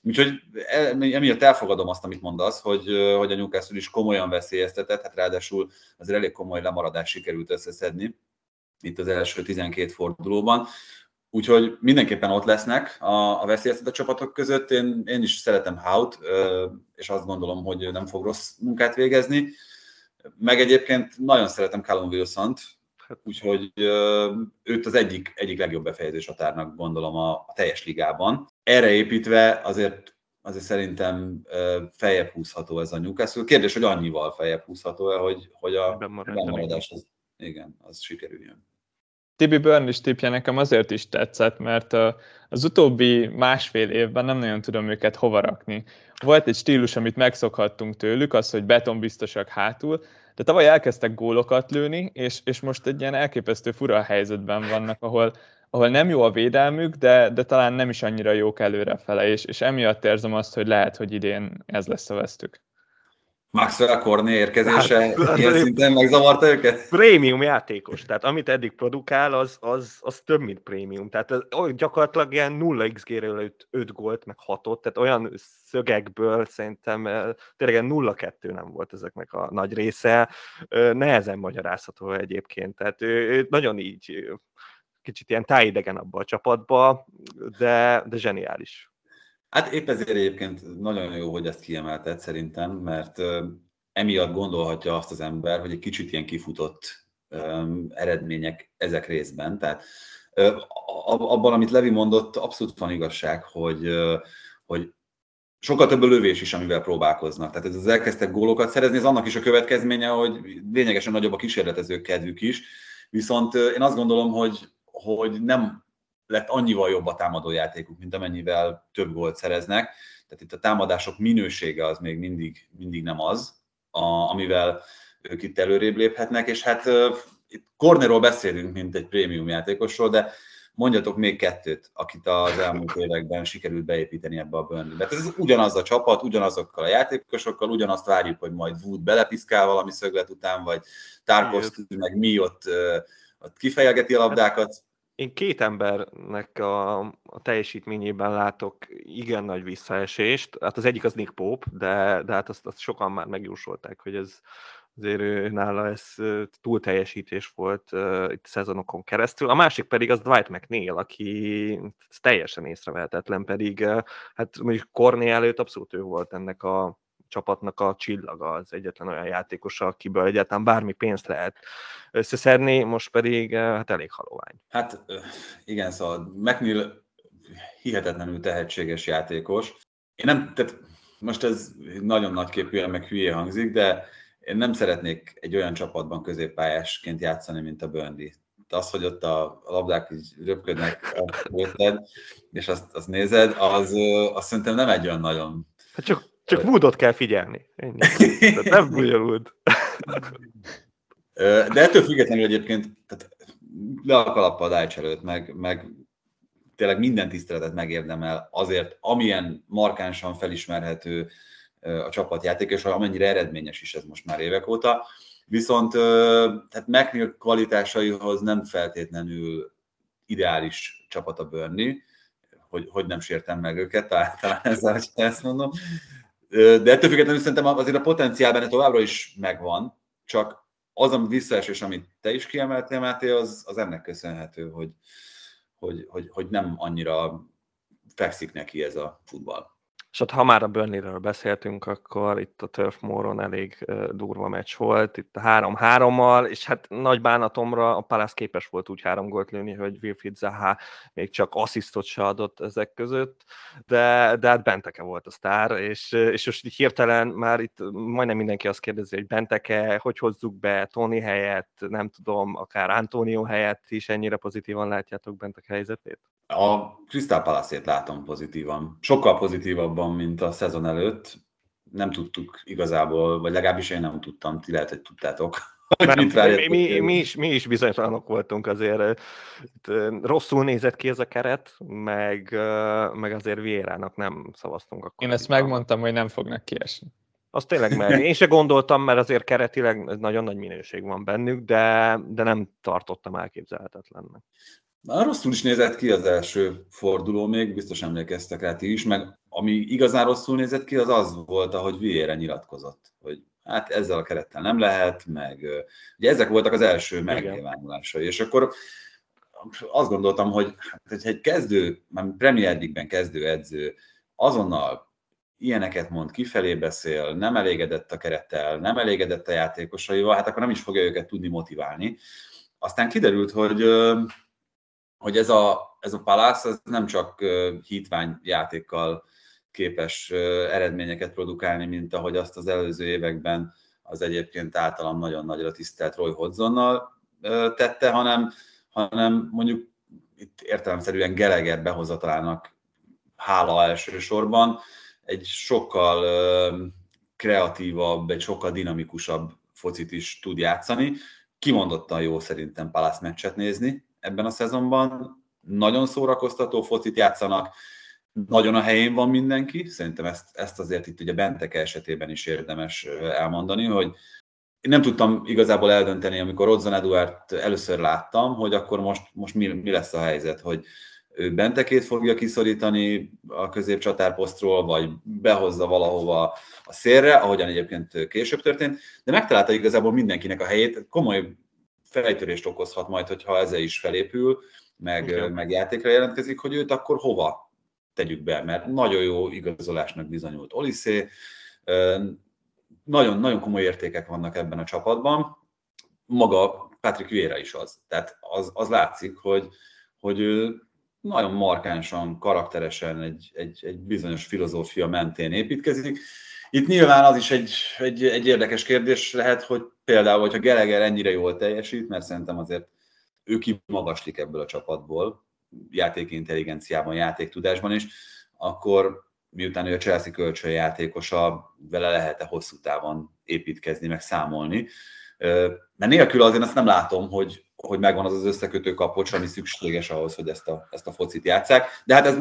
Úgyhogy e, emiatt elfogadom azt, amit mondasz, hogy, hogy a Newcastle is komolyan veszélyeztetett, hát ráadásul azért elég komoly lemaradás sikerült összeszedni itt az első 12 fordulóban. Úgyhogy mindenképpen ott lesznek a, a veszélyeztetett csapatok között. Én, én is szeretem Hout, és azt gondolom, hogy nem fog rossz munkát végezni. Meg egyébként nagyon szeretem Callum Wilson-t, Hát úgyhogy őt az egyik, egyik legjobb befejezés határnak gondolom a, a teljes ligában. Erre építve azért azért szerintem feljebb húzható ez a Newcastle. Kérdés, hogy annyival feljebb húzható-e, hogy, hogy a bemaradás az, igen, az sikerüljön. Tibi Burnley tipje nekem azért is tetszett, mert az utóbbi másfél évben nem nagyon tudom őket hova rakni. Volt egy stílus, amit megszokhattunk tőlük, az, hogy betonbiztosak hátul, de tavaly elkezdtek gólokat lőni, és, és most egy ilyen elképesztő fura helyzetben vannak, ahol, ahol nem jó a védelmük, de, de talán nem is annyira jók előrefele, és, és emiatt érzem azt, hogy lehet, hogy idén ez lesz a vesztük. Maxwell Corné érkezése hát, ilyen szinten megzavarta őket? Prémium játékos, tehát amit eddig produkál, az, az, az több, mint prémium. Tehát ez, gyakorlatilag ilyen 0 XG-ről 5, 5 gólt, meg 6 tehát olyan szögekből szerintem tényleg 0-2 nem volt ezeknek a nagy része. Nehezen magyarázható egyébként, tehát ő, ő nagyon így kicsit ilyen tájidegen abba a csapatba, de, de zseniális. Hát épp ezért egyébként nagyon jó, hogy ezt kiemelted szerintem, mert emiatt gondolhatja azt az ember, hogy egy kicsit ilyen kifutott eredmények ezek részben. Tehát abban, amit Levi mondott, abszolút van igazság, hogy, hogy sokkal több a lövés is, amivel próbálkoznak. Tehát ez az elkezdtek gólokat szerezni, ez annak is a következménye, hogy lényegesen nagyobb a kísérletezők kedvük is. Viszont én azt gondolom, hogy, hogy nem lett annyival jobb a támadójátékuk, mint amennyivel több gólt szereznek. Tehát itt a támadások minősége az még mindig, mindig nem az, a, amivel ők itt előrébb léphetnek, és hát itt Cornerról beszélünk, mint egy prémium játékosról, de mondjatok még kettőt, akit az elmúlt években sikerült beépíteni ebbe a burnley Ez ugyanaz a csapat, ugyanazokkal a játékosokkal, ugyanazt várjuk, hogy majd Wood belepiszkál valami szöglet után, vagy Tarkovsky meg mi ott, ott kifejelgeti a labdákat én két embernek a, a teljesítményében látok igen nagy visszaesést. Hát az egyik az Nick Pope, de, de hát azt, azt sokan már megjósolták, hogy ez azért nála ez túl teljesítés volt uh, itt szezonokon keresztül. A másik pedig az Dwight McNeil, aki teljesen észrevehetetlen, pedig uh, hát mondjuk Korné előtt abszolút ő volt ennek a csapatnak a csillaga, az egyetlen olyan játékos, akiből egyáltalán bármi pénzt lehet összeszedni, most pedig eh, hát elég halovány. Hát igen, szóval McNeil hihetetlenül tehetséges játékos. Én nem, tehát most ez nagyon nagyképűen meg hülye hangzik, de én nem szeretnék egy olyan csapatban középpályásként játszani, mint a Burnley. Az, hogy ott a labdák így röpködnek és azt, azt nézed, az, azt szerintem nem egy olyan nagyon... Hát csak csak Woodot kell figyelni. Ennyi. nem bonyolult. De ettől függetlenül egyébként tehát le a kalappal Dájcs előtt, meg, meg tényleg minden tiszteletet megérdemel azért, amilyen markánsan felismerhető a csapatjáték, és amennyire eredményes is ez most már évek óta. Viszont tehát McNeil kvalitásaihoz nem feltétlenül ideális csapat a Burnley, hogy, hogy nem sértem meg őket, talán ezzel, hogy ezt mondom. De ettől függetlenül szerintem azért a potenciál benne továbbra is megvan, csak az a visszaesés, amit te is kiemeltél, Máté, az, az ennek köszönhető, hogy, hogy, hogy, hogy nem annyira fekszik neki ez a futball. És ott, ha már a Burnley-ről beszéltünk, akkor itt a Turf Moron elég durva meccs volt, itt a 3-3-mal, és hát nagy bánatomra a Palace képes volt úgy három gólt lőni, hogy Wilfried Zaha még csak asszisztot se adott ezek között, de, de hát Benteke volt a sztár, és, és most hirtelen már itt majdnem mindenki azt kérdezi, hogy Benteke, hogy hozzuk be Tony helyett, nem tudom, akár Antonio helyett is ennyire pozitívan látjátok Benteke helyzetét? A Crystal palace látom pozitívan. Sokkal pozitívabban, mint a szezon előtt. Nem tudtuk igazából, vagy legalábbis én nem tudtam, ti lehet, hogy tudtátok. Hogy mi, mi, mi, is, mi is bizonytalanok voltunk azért. Rosszul nézett ki ez a keret, meg, meg azért Vierának nem szavaztunk. Akkor én ezt megmondtam, hogy nem fognak kiesni. Azt tényleg meg. Én se gondoltam, mert azért keretileg nagyon nagy minőség van bennük, de, de nem tartottam elképzelhetetlennek. Már rosszul is nézett ki az első forduló még, biztos emlékeztek rá ti is, meg ami igazán rosszul nézett ki, az az volt, ahogy Vieira nyilatkozott, hogy hát ezzel a kerettel nem lehet, meg ugye ezek voltak az első megnyilvánulásai, és akkor azt gondoltam, hogy hát, egy kezdő, már Premier League-ben kezdő edző azonnal ilyeneket mond, kifelé beszél, nem elégedett a kerettel, nem elégedett a játékosaival, hát akkor nem is fogja őket tudni motiválni. Aztán kiderült, hogy hogy ez a, ez a Palace nem csak hitvány játékkal képes eredményeket produkálni, mint ahogy azt az előző években az egyébként általam nagyon nagyra tisztelt Roy Hodgsonnal tette, hanem, hanem mondjuk itt értelemszerűen Geleger behozatalának hála elsősorban egy sokkal kreatívabb, egy sokkal dinamikusabb focit is tud játszani. Kimondottan jó szerintem Palace meccset nézni, ebben a szezonban. Nagyon szórakoztató focit játszanak, nagyon a helyén van mindenki. Szerintem ezt, ezt azért itt ugye Benteke esetében is érdemes elmondani, hogy én nem tudtam igazából eldönteni, amikor Rodzon Eduard először láttam, hogy akkor most, most mi, mi lesz a helyzet, hogy ő Bentekét fogja kiszorítani a középcsatárposztról, vagy behozza valahova a szélre, ahogyan egyébként később történt, de megtalálta igazából mindenkinek a helyét. Komoly fejtörést okozhat majd, hogyha ezzel is felépül, meg, okay. meg játékra jelentkezik, hogy őt akkor hova tegyük be, mert nagyon jó igazolásnak bizonyult Oliszé, nagyon, nagyon komoly értékek vannak ebben a csapatban, maga Patrick Vieira is az. Tehát az, az látszik, hogy, hogy ő nagyon markánsan, karakteresen egy, egy, egy bizonyos filozófia mentén építkezik. Itt nyilván az is egy, egy, egy érdekes kérdés lehet, hogy például, hogyha Geleger ennyire jól teljesít, mert szerintem azért ő kimagaslik ebből a csapatból, játékintelligenciában, játéktudásban is, akkor miután ő a Chelsea kölcsönjátékosa, vele lehet-e hosszú távon építkezni, meg számolni. Mert nélkül azért azt nem látom, hogy, hogy megvan az az összekötő kapocs, ami szükséges ahhoz, hogy ezt a, ezt a focit játszák. De hát ez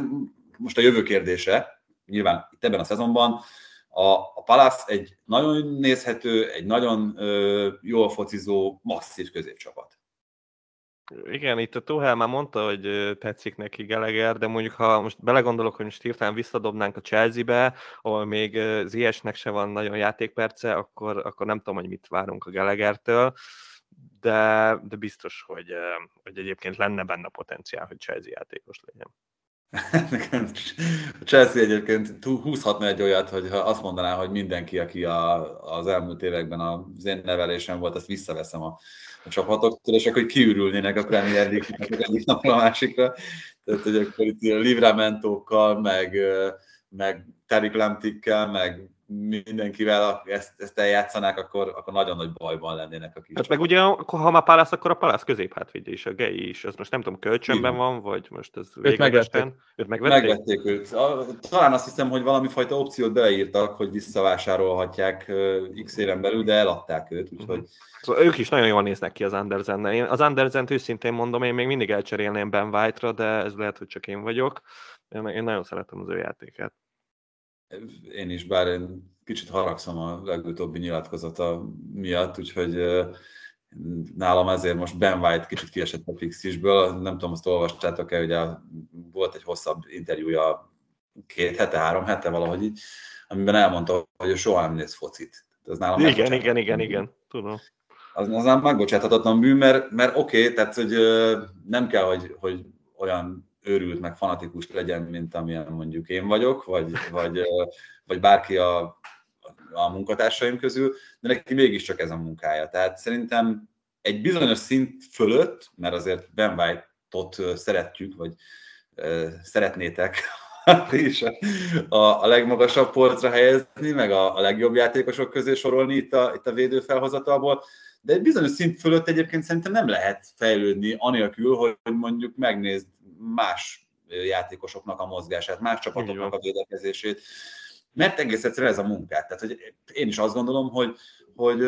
most a jövő kérdése. Nyilván itt ebben a szezonban a, a Palace egy nagyon nézhető, egy nagyon ö, jól focizó, masszív középcsapat. Igen, itt a Tuhel már mondta, hogy tetszik neki Geleger, de mondjuk ha most belegondolok, hogy most hirtelen visszadobnánk a Chelsea-be, ahol még Ziesnek se van nagyon játékperce, akkor, akkor nem tudom, hogy mit várunk a Gelegertől, de, de biztos, hogy, hogy egyébként lenne benne potenciál, hogy Chelsea játékos legyen. A Chelsea egyébként húzhatna egy olyat, hogy ha azt mondaná, hogy mindenki, aki a, az elmúlt években az én nevelésem volt, azt visszaveszem a, a csapatoktól, és akkor kiürülnének a Premier League-nek egyik napra a másikra. Tehát, hogy akkor itt livramentókkal, meg, meg Lamptikkel, meg mindenkivel ezt, ezt eljátszanák, akkor, akkor nagyon nagy bajban lennének a kis. Hát meg ugye, ha már Palász, akkor a Palász középhátvédje is, a Gei is. Ez most nem tudom, kölcsönben Igen. van, vagy most ez megvették. Őt megvették? Megvették őt. Talán azt hiszem, hogy valami fajta opciót beírtak, hogy visszavásárolhatják x éven belül, de eladták őt, úgyhogy... Uh-huh. Szóval ők is nagyon jól néznek ki az Andersen-nel. Én az Andersen-t őszintén mondom, én még mindig elcserélném Ben White-ra, de ez lehet, hogy csak én vagyok. Én, én nagyon szeretem az ő játékát. Én is, bár én kicsit haragszom a legutóbbi nyilatkozata miatt, úgyhogy nálam ezért most Ben White kicsit kiesett a fixisből. Nem tudom, azt olvastátok-e, ugye volt egy hosszabb interjúja két hete, három hete valahogy így, amiben elmondta, hogy ő soha nem néz focit. Ez nálam igen, igen, igen, igen, tudom. Az, az nem megbocsáthatatlan bűn, mert, mert oké, okay, tehát hogy nem kell, hogy, hogy olyan őrült, meg fanatikus legyen, mint amilyen mondjuk én vagyok, vagy, vagy, vagy bárki a, a munkatársaim közül, de neki mégiscsak ez a munkája. Tehát szerintem egy bizonyos szint fölött, mert azért Ben White-ot szeretjük, vagy szeretnétek is a, a legmagasabb polcra helyezni, meg a, a legjobb játékosok közé sorolni itt a, itt a védőfelhozatalból, de egy bizonyos szint fölött egyébként szerintem nem lehet fejlődni anélkül, hogy mondjuk megnézd más játékosoknak a mozgását, más csapatoknak a védekezését, mert egész egyszerűen ez a munkát. Tehát hogy én is azt gondolom, hogy, hogy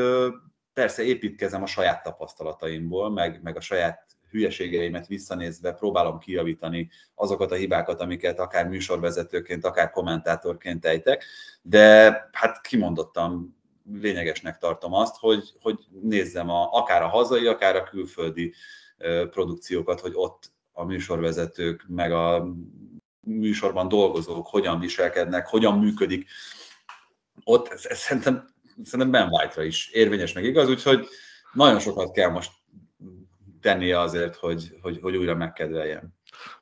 persze építkezem a saját tapasztalataimból, meg, meg a saját hülyeségeimet visszanézve próbálom kijavítani azokat a hibákat, amiket akár műsorvezetőként, akár kommentátorként ejtek, de hát kimondottam lényegesnek tartom azt, hogy, hogy nézzem a, akár a hazai, akár a külföldi produkciókat, hogy ott a műsorvezetők, meg a műsorban dolgozók hogyan viselkednek, hogyan működik. Ott ez, ez szerintem, szerintem Ben White-ra is érvényes meg igaz, úgyhogy nagyon sokat kell most tennie azért, hogy, hogy, hogy újra megkedveljen.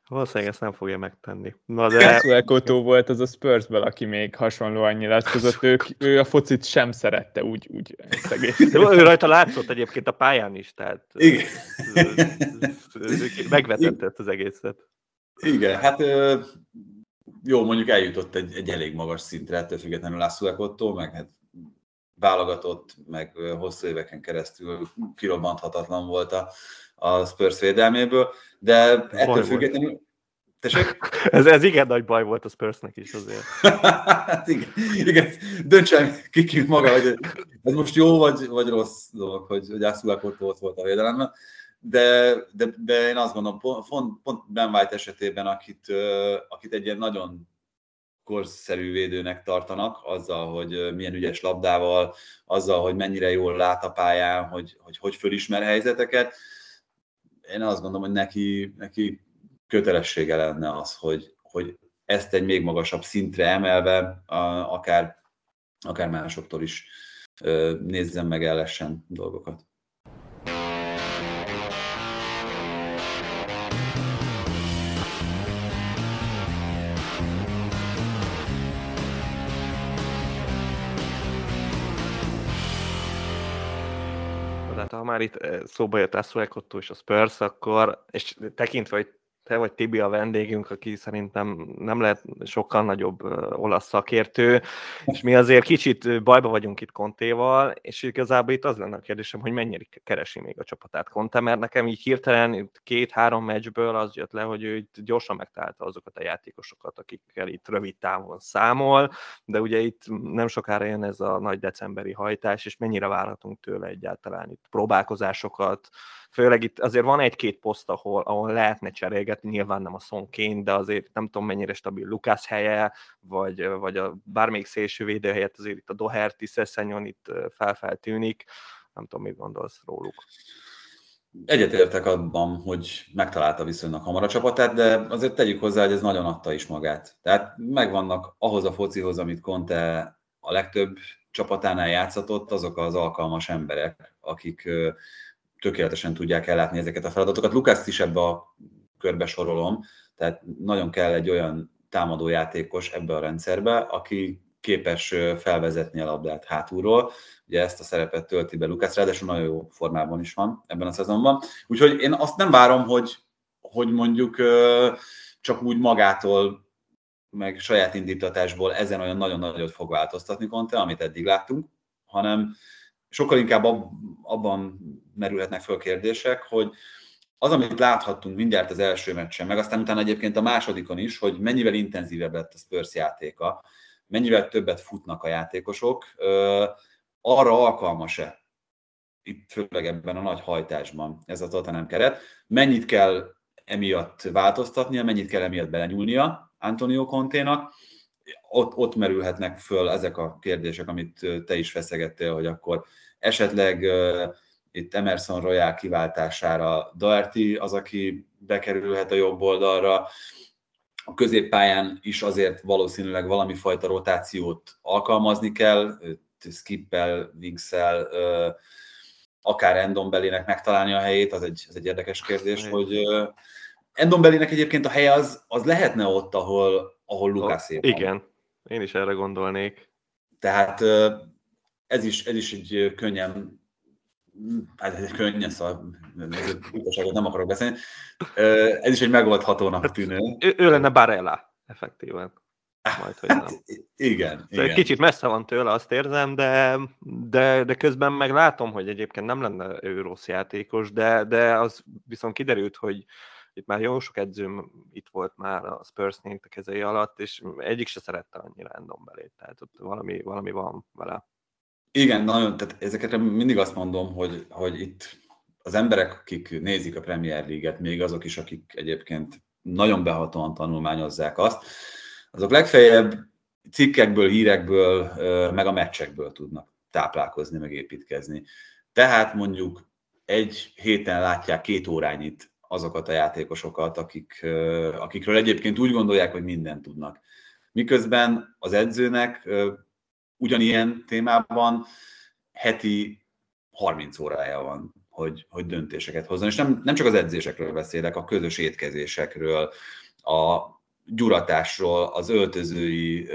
Valószínűleg ezt nem fogja megtenni. Na de... Kazuel volt az a Spursből, aki még hasonlóan nyilatkozott, ő, ő a focit sem szerette úgy, úgy ő rajta látszott egyébként a pályán is, tehát Igen. megvetette az egészet. Igen, hát jó, mondjuk eljutott egy, egy elég magas szintre, ettől függetlenül Lászlóekottól, meg hát válogatott, meg hosszú éveken keresztül kirobbanthatatlan volt a, a Spurs védelméből, de ettől baj függetlenül... Tessék? ez, ez igen nagy baj volt a Spursnek is azért. hát igen, igen. döntsen ki, ki maga, hogy ez most jó vagy, vagy rossz dolog, hogy, hogy Ászulák ott volt a védelemben. De, de, de én azt gondolom, pont, pont Ben White esetében, akit, akit egy ilyen nagyon korszerű védőnek tartanak, azzal, hogy milyen ügyes labdával, azzal, hogy mennyire jól lát a pályán, hogy hogy, hogy fölismer helyzeteket, én azt gondolom, hogy neki, neki kötelessége lenne az, hogy, hogy ezt egy még magasabb szintre emelve, akár, akár másoktól is nézzen meg ellesen dolgokat. Tehát ha már itt eh, szóba jött Asuekotto és a Spurs, akkor, és tekintve, hogy te vagy Tibi a vendégünk, aki szerintem nem lehet sokkal nagyobb olasz szakértő, és mi azért kicsit bajba vagyunk itt Kontéval, és igazából itt az lenne a kérdésem, hogy mennyire keresi még a csapatát Konte, mert nekem így hirtelen két-három meccsből az jött le, hogy ő gyorsan megtalálta azokat a játékosokat, akikkel itt rövid távon számol, de ugye itt nem sokára jön ez a nagy decemberi hajtás, és mennyire várhatunk tőle egyáltalán itt próbálkozásokat, főleg itt azért van egy-két poszt, ahol, ahol lehetne cserélgetni, nyilván nem a szonként, de azért nem tudom mennyire stabil Lukász helye, vagy, vagy a bármelyik szélső védő helyett azért itt a Doherty Szeszenyon itt felfeltűnik, nem tudom, mit gondolsz róluk. Egyetértek abban, hogy megtalálta viszonylag hamar a csapatát, de azért tegyük hozzá, hogy ez nagyon adta is magát. Tehát megvannak ahhoz a focihoz, amit Conte a legtöbb csapatánál játszatott, azok az alkalmas emberek, akik tökéletesen tudják ellátni ezeket a feladatokat. Lukászt is ebbe a körbe sorolom, tehát nagyon kell egy olyan támadójátékos ebbe a rendszerbe, aki képes felvezetni a labdát hátulról. Ugye ezt a szerepet tölti be Lukács, ráadásul nagyon jó formában is van ebben a szezonban. Úgyhogy én azt nem várom, hogy, hogy mondjuk csak úgy magától meg saját indítatásból ezen olyan nagyon nagyot fog változtatni Conte, amit eddig láttunk, hanem sokkal inkább abban merülhetnek föl kérdések, hogy az, amit láthattunk mindjárt az első meccsen, meg aztán utána egyébként a másodikon is, hogy mennyivel intenzívebb lett a Spurs játéka, mennyivel többet futnak a játékosok, arra alkalmas-e? Itt főleg ebben a nagy hajtásban ez a Tottenham keret, mennyit kell emiatt változtatnia, mennyit kell emiatt belenyúlnia Antonio Conténak, ott, ott merülhetnek föl ezek a kérdések, amit te is feszegettél, hogy akkor esetleg itt Emerson Royal kiváltására Doherty az, aki bekerülhet a jobb oldalra, a középpályán is azért valószínűleg valami fajta rotációt alkalmazni kell, skippel, wingsel, akár Endombelének megtalálni a helyét, az egy, az egy érdekes kérdés, hogy Endombelének egyébként a helye az, az lehetne ott, ahol, ahol Lukász. Igen, én is erre gondolnék. Tehát ez is, ez is egy könnyen hát ez egy könnyen, szóval utaságot nem akarok beszélni. Ez is egy megoldhatónak hát, tűnő. Ő, ő lenne Barella, effektíven. Majd, hogy hát, igen, igen. Kicsit messze van tőle, azt érzem, de, de, de közben meg látom, hogy egyébként nem lenne ő rossz játékos, de, de az viszont kiderült, hogy itt már jó sok edzőm itt volt már a spurs a kezei alatt, és egyik se szerette annyira Endon belét, tehát ott valami, valami van vele. Igen, nagyon, tehát ezeket mindig azt mondom, hogy, hogy itt az emberek, akik nézik a Premier League-et, még azok is, akik egyébként nagyon behatóan tanulmányozzák azt, azok legfeljebb cikkekből, hírekből, meg a meccsekből tudnak táplálkozni, meg építkezni. Tehát mondjuk egy héten látják két órányit azokat a játékosokat, akik, akikről egyébként úgy gondolják, hogy mindent tudnak. Miközben az edzőnek ugyanilyen témában heti 30 órája van, hogy, hogy döntéseket hozzon. És nem, nem csak az edzésekről beszélek, a közös étkezésekről, a gyuratásról, az öltözői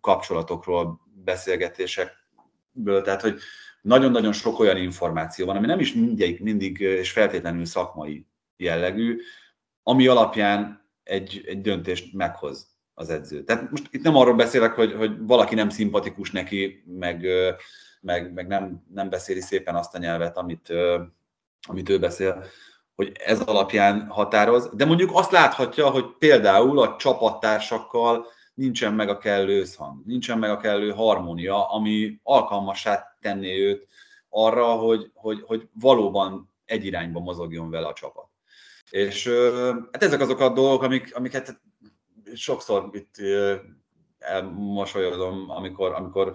kapcsolatokról, beszélgetésekből, tehát hogy nagyon-nagyon sok olyan információ van, ami nem is mindig, mindig és feltétlenül szakmai jellegű, ami alapján egy, egy döntést meghoz az edző. Tehát most itt nem arról beszélek, hogy, hogy valaki nem szimpatikus neki, meg, meg, meg nem, nem beszéli szépen azt a nyelvet, amit, amit ő beszél, hogy ez alapján határoz, de mondjuk azt láthatja, hogy például a csapattársakkal nincsen meg a kellő összhang, nincsen meg a kellő harmónia, ami alkalmassá tenné őt arra, hogy, hogy, hogy valóban egy irányba mozogjon vele a csapat. És hát ezek azok a dolgok, amik, amiket sokszor itt elmosolyodom, amikor, amikor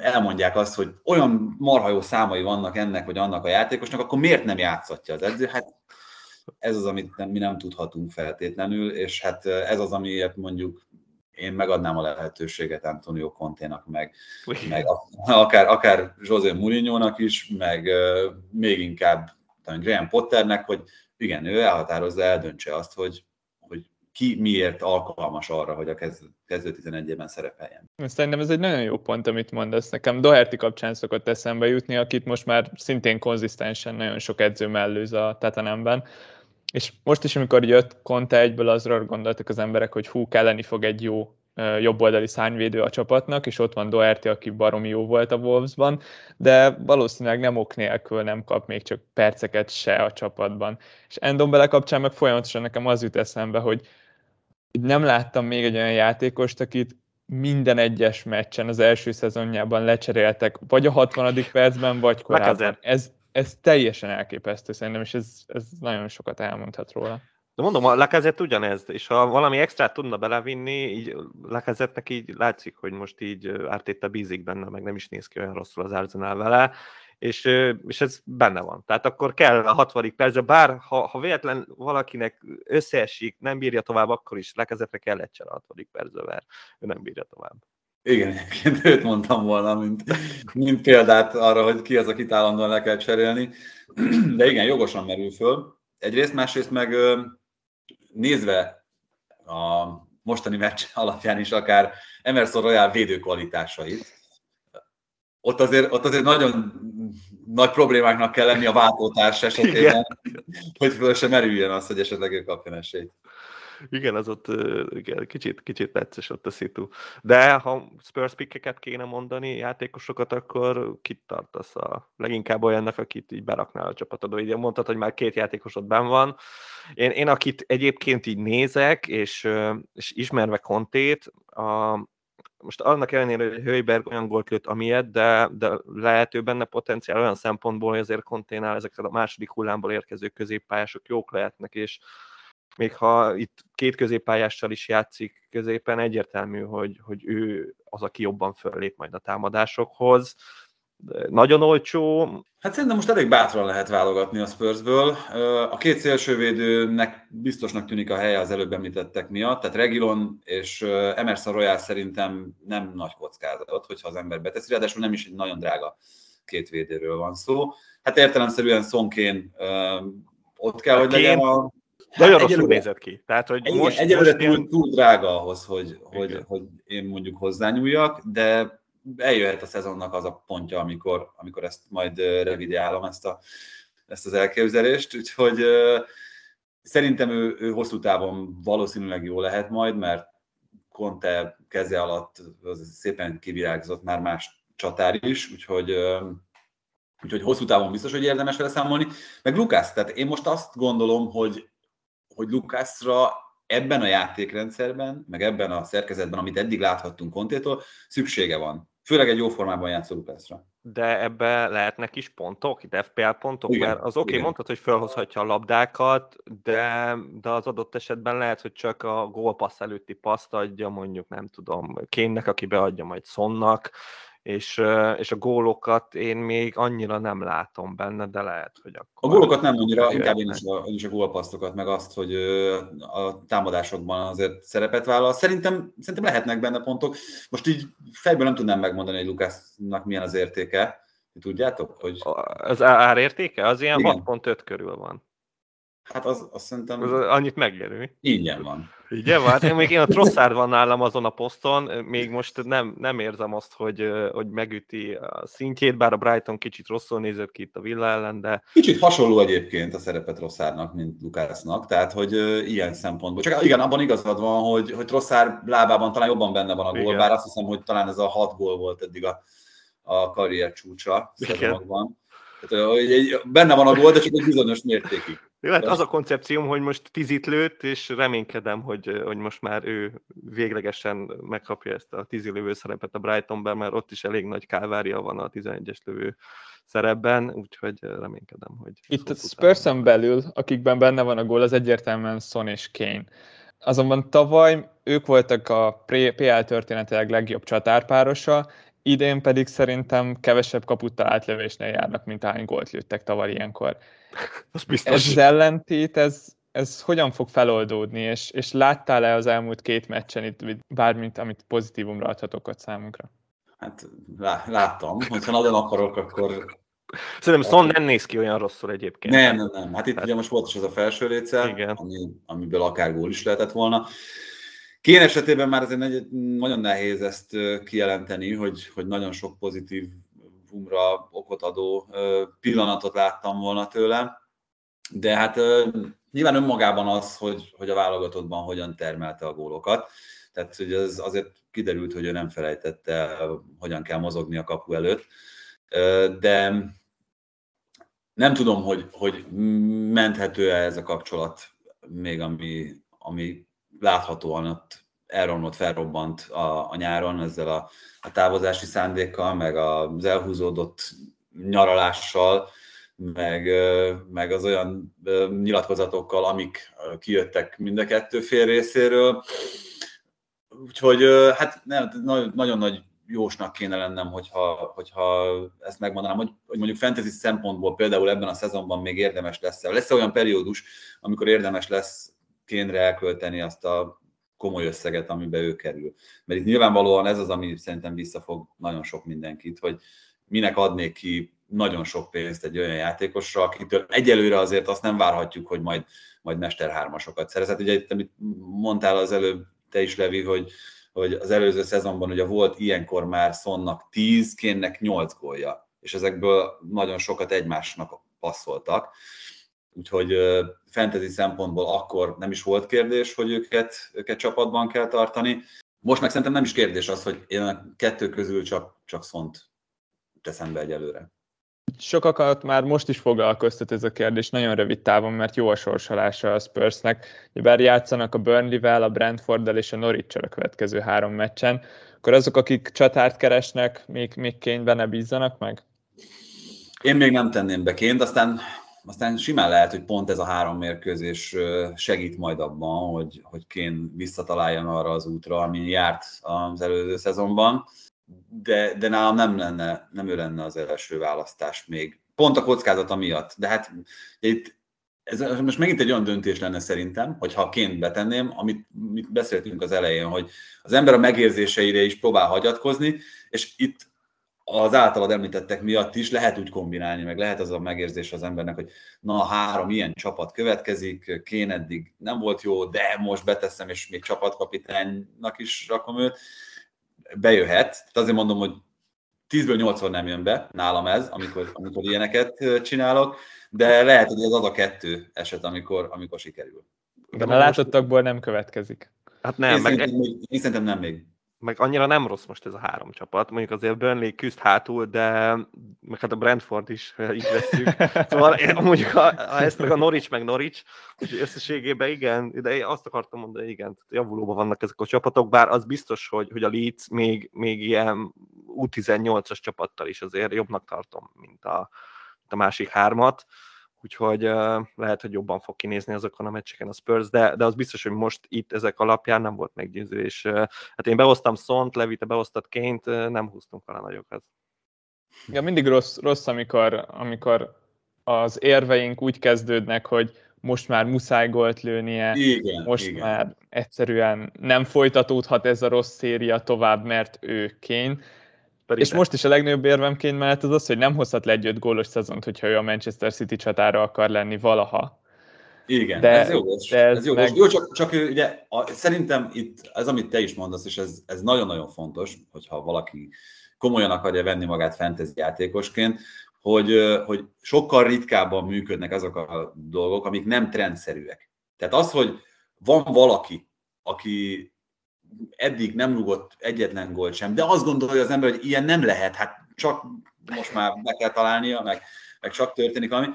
elmondják azt, hogy olyan marha jó számai vannak ennek vagy annak a játékosnak, akkor miért nem játszatja az edző? Hát ez az, amit nem, mi nem tudhatunk feltétlenül, és hát ez az, amiért mondjuk én megadnám a lehetőséget Antonio Conténak, meg, meg akár, akár José Mourinho-nak is, meg uh, még inkább Graham Potternek, hogy igen, ő elhatározza, eldöntse azt, hogy ki miért alkalmas arra, hogy a kezdő 11-ben szerepeljen. Szerintem ez egy nagyon jó pont, amit mondasz. Nekem Doherty kapcsán szokott eszembe jutni, akit most már szintén konzisztensen nagyon sok edző mellőz a Tatanemben. És most is, amikor jött Conte egyből, azra gondoltak az emberek, hogy hú, kelleni fog egy jó jobboldali szárnyvédő a csapatnak, és ott van Doherty, aki baromi jó volt a Wolvesban, de valószínűleg nem ok nélkül nem kap még csak perceket se a csapatban. És Endombele kapcsán meg folyamatosan nekem az jut eszembe, hogy nem láttam még egy olyan játékost, akit minden egyes meccsen az első szezonjában lecseréltek, vagy a 60. percben, vagy korábban. Ez, ez teljesen elképesztő szerintem, és ez, ez nagyon sokat elmondhat róla. De mondom, a Lacazette ugyanez, és ha valami extrát tudna belevinni, így Lacazettek így látszik, hogy most így Ártéta bízik benne, meg nem is néz ki olyan rosszul az Arsenal vele, és, és ez benne van. Tehát akkor kell a 60. percre, bár ha, ha véletlen valakinek összeesik, nem bírja tovább, akkor is lekezetre kell egy a 60. percre, mert ő nem bírja tovább. Igen, egyébként őt mondtam volna, mint, mint példát arra, hogy ki az, akit állandóan le kell cserélni. De igen, jogosan merül föl. Egyrészt, másrészt meg nézve a mostani meccs alapján is akár Emerson Royal védőkvalitásait, ott azért, ott azért nagyon nagy problémáknak kell lenni a váltótárs esetében, Igen. hogy föl sem merüljön az, hogy esetleg ő kapjon esélyt. Igen, az ott igen, kicsit, kicsit necces ott a szitu. De ha Spurs pickeket kéne mondani, játékosokat, akkor kit tartasz a leginkább olyannak, akit így beraknál a csapatodba. Így mondtad, hogy már két játékosod ben van. Én, én akit egyébként így nézek, és, és ismerve Kontét, a, most annak ellenére, hogy Hőiberg olyan gólt lőtt, amilyet, de, de lehető benne potenciál olyan szempontból, hogy azért Konténál ezek a második hullámból érkező középpályások jók lehetnek, és még ha itt két középpályással is játszik középen, egyértelmű, hogy, hogy ő az, aki jobban föllép majd a támadásokhoz. Nagyon olcsó. Hát szerintem most elég bátran lehet válogatni a Spursből. A két szélsővédőnek biztosnak tűnik a helye az előbb említettek miatt, tehát Regilon és Emerson Royal szerintem nem nagy kockázat, hogyha az ember beteszi, ráadásul nem is egy nagyon drága két védőről van szó. Hát értelemszerűen Szonkén ott kell, hogy legyen a nagyon hát rosszul nézett ki. Tehát, hogy igen, most, egyelőre most túl, túl drága ahhoz, hogy, hogy, hogy én mondjuk hozzányúljak, de eljöhet a szezonnak az a pontja, amikor, amikor ezt majd revideálom, ezt, a, ezt az elképzelést, úgyhogy szerintem ő, ő hosszú távon valószínűleg jó lehet majd, mert Conte keze alatt szépen kivirágzott már más csatár is, úgyhogy Úgyhogy hosszú távon biztos, hogy érdemes vele számolni. Meg Lukász, tehát én most azt gondolom, hogy hogy Lukászra ebben a játékrendszerben, meg ebben a szerkezetben, amit eddig láthattunk Kontétól, szüksége van. Főleg egy jó formában játszó Lukászra. De ebbe lehetnek is pontok, itt FPL pontok, igen, mert az oké, okay, mondtad, hogy felhozhatja a labdákat, de, de az adott esetben lehet, hogy csak a gólpassz előtti paszt adja, mondjuk nem tudom, Kénnek, aki beadja majd Sonnak, és, és a gólokat én még annyira nem látom benne, de lehet, hogy akkor... A gólokat nem annyira, inkább én is, a, én is a gólpasztokat, meg azt, hogy a támadásokban azért szerepet vállal. Szerintem, szerintem lehetnek benne pontok. Most így fejből nem tudnám megmondani, hogy Lukásznak milyen az értéke. Tudjátok? Hogy... Az árértéke? Az ilyen 6.5 körül van. Hát az, azt szerintem... Az annyit megérő. Ingyen van. Igen, hát én még én a Trosszárd van nálam azon a poszton, még most nem, nem érzem azt, hogy, hogy megüti a szintjét, bár a Brighton kicsit rosszul nézett ki itt a Villa ellen, de... Kicsit hasonló egyébként a szerepet Trosszárnak, mint Lukásznak, tehát hogy ilyen szempontból. Csak igen, abban igazad van, hogy, hogy Trosszár lábában talán jobban benne van a gól, igen. bár azt hiszem, hogy talán ez a hat gól volt eddig a, a karrier csúcsa szezonokban. Tehát, hogy benne van a gól, de csak egy bizonyos mértékig. Hát az a koncepcióm, hogy most tízit lőtt, és reménykedem, hogy, hogy most már ő véglegesen megkapja ezt a tízi lövő szerepet a Brightonban, mert ott is elég nagy kálvária van a 11-es lövő szerepben, úgyhogy reménykedem, hogy... Itt a spurs belül, akikben benne van a gól, az egyértelműen Son és Kane. Azonban tavaly ők voltak a PL történetileg legjobb csatárpárosa, idén pedig szerintem kevesebb kaputta átlövésnél járnak, mint ahány gólt lőttek tavaly ilyenkor. Az biztos. Ez az ellentét, ez, ez hogyan fog feloldódni, és, és láttál-e az elmúlt két meccsen itt bármint, amit pozitívumra adhatok ott számunkra? Hát lá, láttam, hogyha nagyon akarok, akkor... Szerintem Son nem néz ki olyan rosszul egyébként. Nem, nem, nem. Hát itt hát... ugye most volt is az a felső része, ami, amiből akár gól is lehetett volna. Kén esetében már azért nagyon nehéz ezt kijelenteni, hogy, hogy nagyon sok pozitív umra okot adó pillanatot láttam volna tőle, de hát nyilván önmagában az, hogy, hogy a válogatottban hogyan termelte a gólokat, tehát hogy ez azért kiderült, hogy ő nem felejtette, hogyan kell mozogni a kapu előtt, de nem tudom, hogy, hogy menthető-e ez a kapcsolat még, ami, ami láthatóan ott elromlott, felrobbant a, a nyáron ezzel a, a távozási szándékkal, meg az elhúzódott nyaralással, meg, meg az olyan nyilatkozatokkal, amik kijöttek mind a kettő fél részéről. Úgyhogy hát nem, nagyon nagy jósnak kéne lennem, hogyha, hogyha ezt megmondanám, hogy, hogy mondjuk fantasy szempontból például ebben a szezonban még érdemes lesz. Lesz olyan periódus, amikor érdemes lesz kénre elkölteni azt a komoly összeget, amibe ő kerül. Mert itt nyilvánvalóan ez az, ami szerintem visszafog nagyon sok mindenkit, hogy minek adnék ki nagyon sok pénzt egy olyan játékosra, akitől egyelőre azért azt nem várhatjuk, hogy majd, majd mesterhármasokat szerez. Hát ugye, amit mondtál az előbb, te is, Levi, hogy, hogy az előző szezonban ugye volt ilyenkor már Szonnak 10, Kénnek 8 gólja, és ezekből nagyon sokat egymásnak passzoltak Úgyhogy fantasy szempontból akkor nem is volt kérdés, hogy őket, őket csapatban kell tartani. Most meg szerintem nem is kérdés az, hogy én a kettő közül csak, csak szont teszem be egyelőre. Sokakat már most is foglalkoztat ez a kérdés, nagyon rövid távon, mert jó a sorsolása a Spursnek. Bár játszanak a Burnley-vel, a Brentforddal és a norwich a következő három meccsen, akkor azok, akik csatárt keresnek, még, még kényben ne bízzanak meg? Én még nem tenném be ként, aztán, aztán simán lehet, hogy pont ez a három mérkőzés segít majd abban, hogy, hogy Kén visszataláljon arra az útra, ami járt az előző szezonban de, de nálam nem lenne, nem ő lenne az első választás még. Pont a kockázata miatt. De hát itt ez most megint egy olyan döntés lenne szerintem, hogyha ként betenném, amit, amit beszéltünk az elején, hogy az ember a megérzéseire is próbál hagyatkozni, és itt az általad említettek miatt is lehet úgy kombinálni, meg lehet az a megérzés az embernek, hogy na, három ilyen csapat következik, Kén eddig nem volt jó, de most beteszem, és még csapatkapitánynak is rakom őt bejöhet. Tehát azért mondom, hogy 10-ből 80 nem jön be nálam ez, amikor, amikor ilyeneket csinálok, de lehet, hogy ez az a kettő eset, amikor, amikor sikerül. De a látottakból nem következik. Hát nem, én, meg... szerintem, még, én szerintem nem még meg annyira nem rossz most ez a három csapat. Mondjuk azért Burnley küzd hátul, de meg hát a Brentford is így veszük. Szóval mondjuk ha, ha ezt meg a Norwich meg Norwich, úgyhogy összességében igen, de én azt akartam mondani, igen, javulóban vannak ezek a csapatok, bár az biztos, hogy, hogy a Leeds még, még ilyen U18-as csapattal is azért jobbnak tartom, mint a, mint a másik hármat úgyhogy uh, lehet, hogy jobban fog kinézni azokon a meccseken a Spurs, de, de az biztos, hogy most itt ezek alapján nem volt meggyőző, és uh, hát én behoztam Szont, Levi, te behoztad Ként, uh, nem húztunk vele nagyokat. Ja, mindig rossz, rossz amikor, amikor az érveink úgy kezdődnek, hogy most már muszáj gólt lőnie, igen, most igen. már egyszerűen nem folytatódhat ez a rossz széria tovább, mert ő Kén pedig és de. most is a legnagyobb érvemként mellett az az, hogy nem hozhat le egy öt gólos szezont, hogyha ő a Manchester City csatára akar lenni valaha. Igen, de, ez jó. De ez, ez jó. Meg... jó csak, csak ugye a, szerintem itt ez, amit te is mondasz, és ez, ez nagyon-nagyon fontos, hogyha valaki komolyan akarja venni magát fantasy játékosként, hogy, hogy sokkal ritkábban működnek azok a dolgok, amik nem trendszerűek. Tehát az, hogy van valaki, aki eddig nem rugott egyetlen gólt sem, de azt gondolja az ember, hogy ilyen nem lehet, hát csak most már be kell találnia, meg, meg csak történik valami,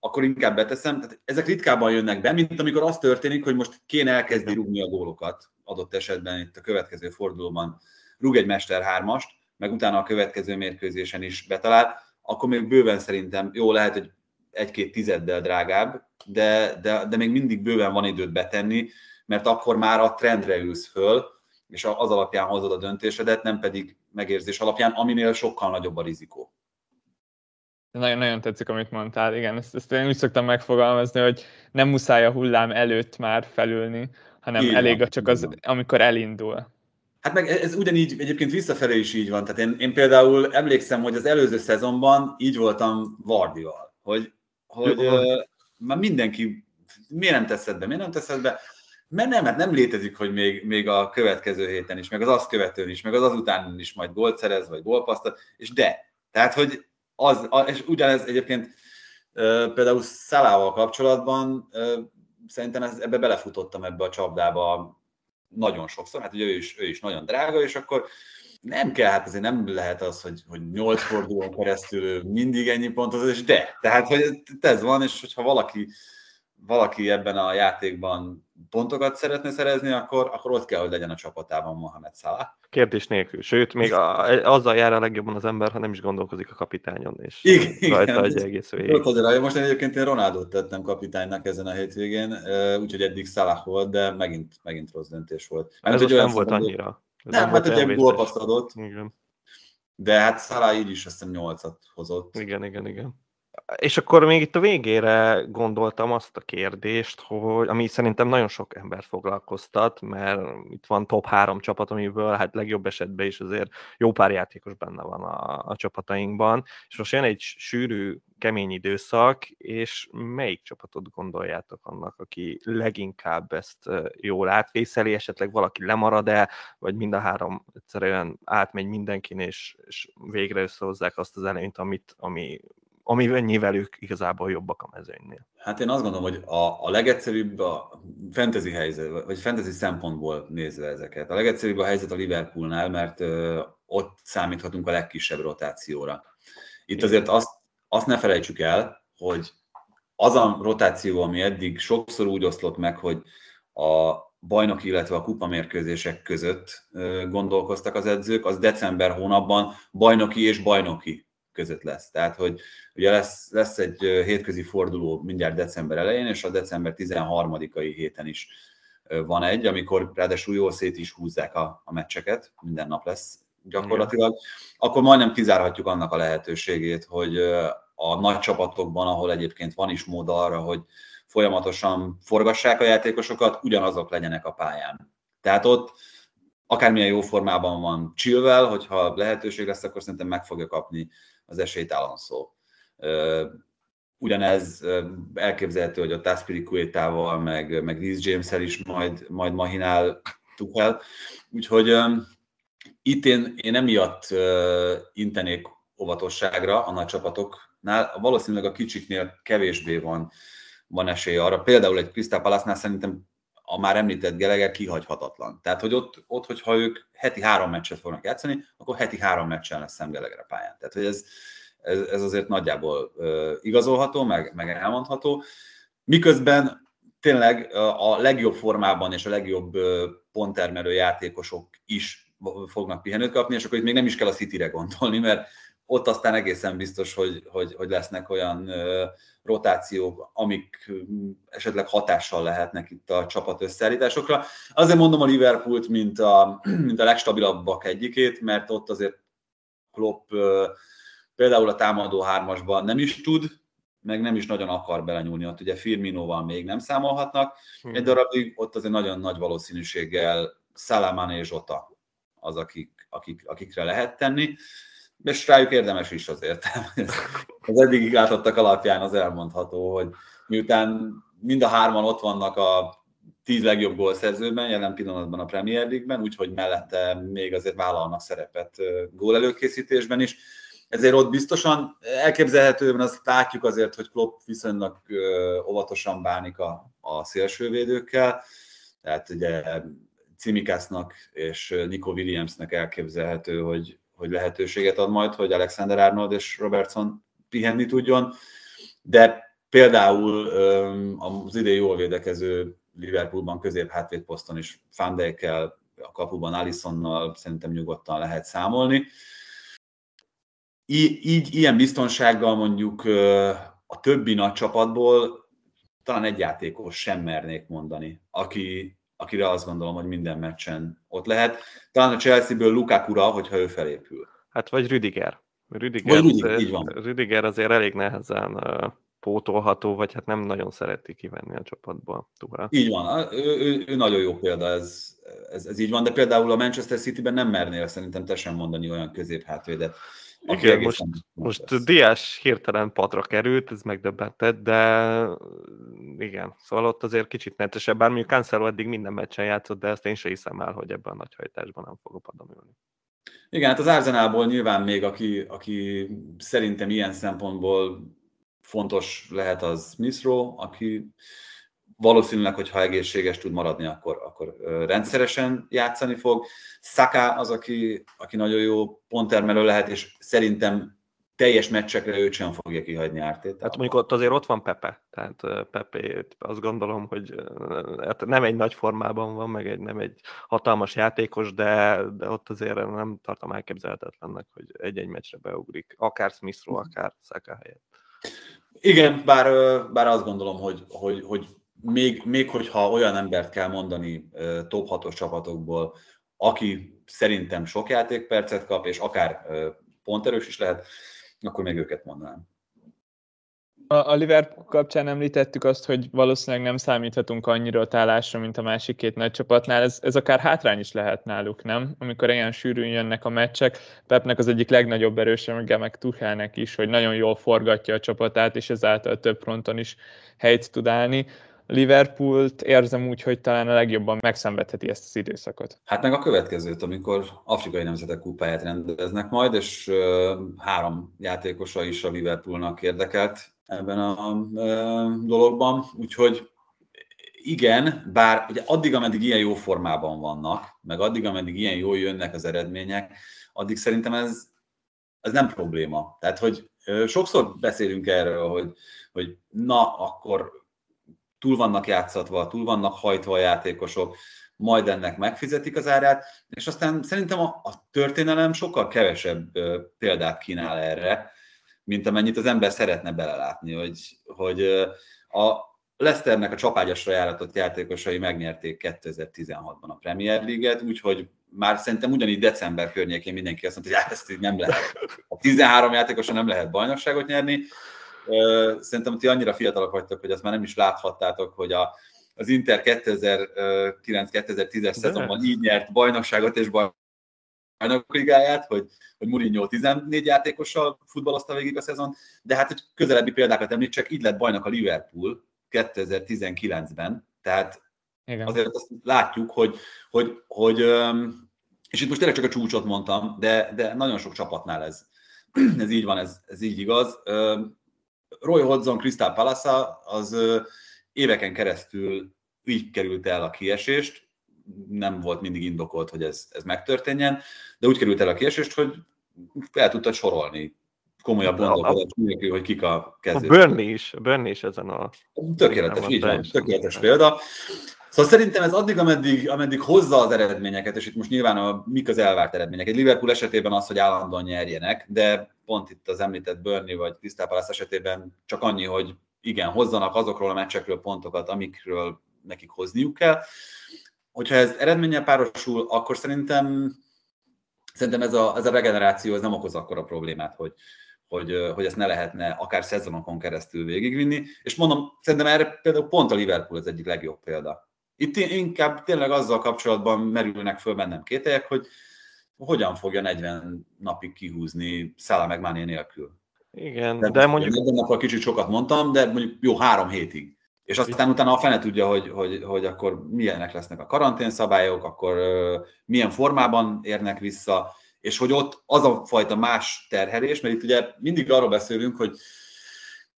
akkor inkább beteszem. Tehát ezek ritkábban jönnek be, mint amikor az történik, hogy most kéne elkezdi rúgni a gólokat, adott esetben itt a következő fordulóban. Rúg egy Mester hármast, meg utána a következő mérkőzésen is betalál, akkor még bőven szerintem jó lehet, hogy egy-két tizeddel drágább, de, de, de még mindig bőven van időt betenni, mert akkor már a trendre ülsz föl, és az alapján hozod a döntésedet, nem pedig megérzés alapján, aminél sokkal nagyobb a rizikó. Nagyon-nagyon tetszik, amit mondtál, igen, ezt, ezt én úgy szoktam megfogalmazni, hogy nem muszáj a hullám előtt már felülni, hanem így elég van, csak az, van. amikor elindul. Hát meg ez ugyanígy egyébként visszafelé is így van. Tehát én, én például emlékszem, hogy az előző szezonban így voltam Vardival, hogy, hogy uh, már mindenki miért nem teszed be, miért nem teszed be, mert nem, mert nem létezik, hogy még, még a következő héten is, meg az azt követőn is, meg az azután is majd gólt szerez, vagy gólpasztat, és de. Tehát, hogy az, és ugyanez egyébként például Szalával kapcsolatban szerintem ez, ebbe belefutottam ebbe a csapdába nagyon sokszor, hát ugye ő is, ő is nagyon drága, és akkor nem kell, hát azért nem lehet az, hogy, hogy nyolc fordulón keresztül mindig ennyi pontot, és de. Tehát, hogy ez van, és hogyha valaki valaki ebben a játékban pontokat szeretne szerezni, akkor, akkor ott kell, hogy legyen a csapatában Mohamed Salah. Kérdés nélkül. Sőt, még a, azzal jár a legjobban az ember, ha nem is gondolkozik a kapitányon, és igen, rajta igen, egy egész végig. Most egyébként én Ronaldot tettem kapitánynak ezen a hétvégén, úgyhogy eddig Salah volt, de megint, megint rossz döntés volt. Mert, Ez nem volt annyira. Ez nem, hát ugye gólpaszt adott. Igen. De hát Salah így is azt hiszem 8-at hozott. Igen, igen, igen és akkor még itt a végére gondoltam azt a kérdést, hogy ami szerintem nagyon sok ember foglalkoztat, mert itt van top három csapat, amiből hát legjobb esetben is azért jó pár játékos benne van a, a csapatainkban, és most jön egy sűrű, kemény időszak, és melyik csapatot gondoljátok annak, aki leginkább ezt jól átvészeli, esetleg valaki lemarad-e, vagy mind a három egyszerűen átmegy mindenkin, és, és végre összehozzák azt az előnyt, amit, ami amivel ők igazából jobbak a mezőnynél. Hát én azt gondolom, hogy a, a legegyszerűbb a fantasy helyzet, vagy fantasy szempontból nézve ezeket. A legegyszerűbb a helyzet a Liverpoolnál, mert ö, ott számíthatunk a legkisebb rotációra. Itt azért azt, azt ne felejtsük el, hogy az a rotáció, ami eddig sokszor úgy oszlott meg, hogy a bajnoki, illetve a kupamérkőzések között gondolkoztak az edzők, az december hónapban bajnoki és bajnoki között lesz. Tehát, hogy ugye lesz, lesz egy hétközi forduló mindjárt december elején, és a december 13-ai héten is van egy, amikor ráadásul jól szét is húzzák a, a meccseket, minden nap lesz gyakorlatilag, akkor majdnem kizárhatjuk annak a lehetőségét, hogy a nagy csapatokban, ahol egyébként van is mód arra, hogy folyamatosan forgassák a játékosokat, ugyanazok legyenek a pályán. Tehát ott akármilyen jó formában van Chilwell, hogyha lehetőség lesz, akkor szerintem meg fogja kapni az esélyt Alonso. Ugyanez elképzelhető, hogy a Taspirikuétával, meg, meg Reece james is majd, majd mahinál Tuchel. Úgyhogy itt én, én emiatt intenék óvatosságra a nagy csapatoknál. Valószínűleg a kicsiknél kevésbé van, van esély arra. Például egy Crystal Palace-nál szerintem a már említett Geleger kihagyhatatlan. Tehát, hogy ott, ott, hogyha ők heti három meccset fognak játszani, akkor heti három meccsen lesz Sam Geleger a pályán. Tehát, hogy ez, ez, ez azért nagyjából uh, igazolható, meg, meg elmondható. Miközben tényleg a legjobb formában és a legjobb ponttermelő játékosok is fognak pihenőt kapni, és akkor itt még nem is kell a City-re gondolni, mert ott aztán egészen biztos, hogy, hogy, hogy lesznek olyan rotációk, amik esetleg hatással lehetnek itt a csapat összeállításokra. Azért mondom a Liverpoolt, mint a, mint a legstabilabbak egyikét, mert ott azért Klopp például a támadó hármasban nem is tud, meg nem is nagyon akar belenyúlni. Ott ugye Firminóval még nem számolhatnak. Hmm. Egy darabig ott azért nagyon nagy valószínűséggel Salamane és Zsota az, akik, akik, akikre lehet tenni és rájuk érdemes is azért. Az eddig látottak alapján az elmondható, hogy miután mind a hárman ott vannak a tíz legjobb gólszerzőben, jelen pillanatban a Premier League-ben, úgyhogy mellette még azért vállalnak szerepet gólelőkészítésben is. Ezért ott biztosan elképzelhető, mert azt látjuk azért, hogy Klopp viszonylag óvatosan bánik a, a szélsővédőkkel, tehát ugye Cimikásznak és Nico Williamsnek elképzelhető, hogy hogy lehetőséget ad majd, hogy Alexander Arnold és Robertson pihenni tudjon, de például az idén jól védekező Liverpoolban közép poszton is Fandekel, a kapuban Alisonnal szerintem nyugodtan lehet számolni. Így, így ilyen biztonsággal mondjuk a többi nagy csapatból talán egy játékos sem mernék mondani, aki, akire azt gondolom, hogy minden meccsen ott lehet. Talán a Chelsea-ből Lukaku-ra, hogyha ő felépül. Hát vagy Rüdiger. Rüdiger, vagy Rüdiger, így van. Rüdiger azért elég nehezen uh, pótolható, vagy hát nem nagyon szereti kivenni a csapatból. Tuha. Így van, ő, ő, ő nagyon jó példa, ez, ez, ez így van, de például a Manchester City-ben nem mernél szerintem te sem mondani olyan középhátvédet, igen, most, most Diás hirtelen padra került, ez megdöbbentett, de igen, szóval ott azért kicsit nettesebb, bár mondjuk Cancelo eddig minden meccsen játszott, de ezt én sem hiszem el, hogy ebben a nagy hajtásban nem fog a padon ülni. Igen, hát az Arzenálból nyilván még, aki, aki szerintem ilyen szempontból fontos lehet az Misro, aki valószínűleg, hogy ha egészséges tud maradni, akkor, akkor rendszeresen játszani fog. Saka az, aki, aki nagyon jó ponttermelő lehet, és szerintem teljes meccsekre őt sem fogja kihagyni ártét. Hát mondjuk ott azért ott van Pepe, tehát Pepe azt gondolom, hogy hát nem egy nagy formában van, meg egy, nem egy hatalmas játékos, de, de ott azért nem tartom elképzelhetetlennek, hogy egy-egy meccsre beugrik, akár Smith akár Saka helyett. Igen, bár, bár azt gondolom, hogy, hogy, hogy még, még hogyha olyan embert kell mondani top 6 csapatokból, aki szerintem sok játékpercet kap, és akár ponterős is lehet, akkor még őket mondanám. A Liverpool kapcsán említettük azt, hogy valószínűleg nem számíthatunk annyira tálásra, mint a másik két nagy csapatnál. Ez, ez akár hátrány is lehet náluk, nem? Amikor ilyen sűrűn jönnek a meccsek. Pepnek az egyik legnagyobb erőssége, meg Tuchelnek is, hogy nagyon jól forgatja a csapatát, és ezáltal több fronton is helyt tud állni Liverpoolt érzem úgy, hogy talán a legjobban megszenvedheti ezt az időszakot. Hát meg a következőt, amikor afrikai nemzetek kupáját rendeznek majd, és három játékosa is a Liverpoolnak érdekelt ebben a dologban, úgyhogy igen, bár ugye addig, ameddig ilyen jó formában vannak, meg addig, ameddig ilyen jól jönnek az eredmények, addig szerintem ez, ez nem probléma. Tehát, hogy sokszor beszélünk erről, hogy, hogy na, akkor túl vannak játszatva, túl vannak hajtva a játékosok, majd ennek megfizetik az árát, és aztán szerintem a, a történelem sokkal kevesebb példát kínál erre, mint amennyit az ember szeretne belelátni, hogy, hogy a Leicesternek a csapágyasra járatott játékosai megnyerték 2016-ban a Premier League-et, úgyhogy már szerintem ugyanígy december környékén mindenki azt mondta, hogy hát ezt így nem lehet. A 13 játékosan nem lehet bajnokságot nyerni, Szerintem ti annyira fiatalok vagytok, hogy azt már nem is láthattátok, hogy a, az Inter 2009-2010-es szezonban így nyert bajnokságot és bajnokligáját, hogy, hogy Mourinho 14 játékossal futballozta végig a szezon, de hát hogy közelebbi példákat említsek, így lett bajnok a Liverpool 2019-ben, tehát Igen. azért azt látjuk, hogy, hogy, hogy és itt most tényleg csak a csúcsot mondtam, de, de nagyon sok csapatnál ez, ez így van, ez, ez így igaz. Roy Hodgson Crystal Palace az éveken keresztül így került el a kiesést, nem volt mindig indokolt, hogy ez, ez megtörténjen, de úgy került el a kiesést, hogy el tudtad sorolni komolyabb gondolkodás nélkül, hogy kik a kezdő. A Burnley is, a Burnley is ezen a... Tökéletes, így van, tökéletes példa. Szóval szerintem ez addig, ameddig, ameddig hozza az eredményeket, és itt most nyilván a, mik az elvárt eredmények. Egy Liverpool esetében az, hogy állandóan nyerjenek, de pont itt az említett Burnley vagy Crystal Palace esetében csak annyi, hogy igen, hozzanak azokról a meccsekről pontokat, amikről nekik hozniuk kell. Hogyha ez eredménnyel párosul, akkor szerintem, szerintem ez a, ez a regeneráció ez nem okoz akkora problémát, hogy, hogy, hogy ezt ne lehetne akár szezonokon keresztül végigvinni. És mondom, szerintem erre például pont a Liverpool az egyik legjobb példa. Itt inkább tényleg azzal kapcsolatban merülnek föl bennem kételyek, hogy hogyan fogja 40 napig kihúzni Szála meg Máné nélkül. Igen, de, de mondjuk... 40 nappal kicsit sokat mondtam, de mondjuk jó három hétig. És aztán utána a fene tudja, hogy, hogy, hogy akkor milyenek lesznek a karanténszabályok, akkor uh, milyen formában érnek vissza, és hogy ott az a fajta más terhelés, mert itt ugye mindig arról beszélünk, hogy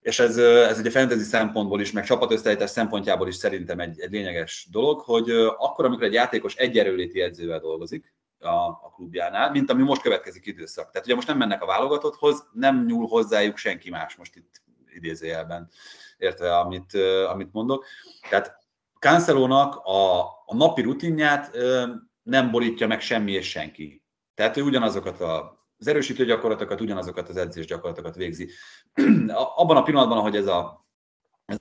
és ez, ez ugye fantasy szempontból is, meg csapatösszeállítás szempontjából is szerintem egy, egy lényeges dolog, hogy akkor, amikor egy játékos egy erőléti edzővel dolgozik a, a klubjánál, mint ami most következik időszak. Tehát ugye most nem mennek a válogatotthoz, nem nyúl hozzájuk senki más, most itt idézőjelben értve, amit, amit mondok. Tehát Cancelónak a, a napi rutinját nem borítja meg semmi és senki. Tehát ő ugyanazokat a az erősítő gyakorlatokat, ugyanazokat az edzés gyakorlatokat végzi. Abban a pillanatban, ahogy ez a ez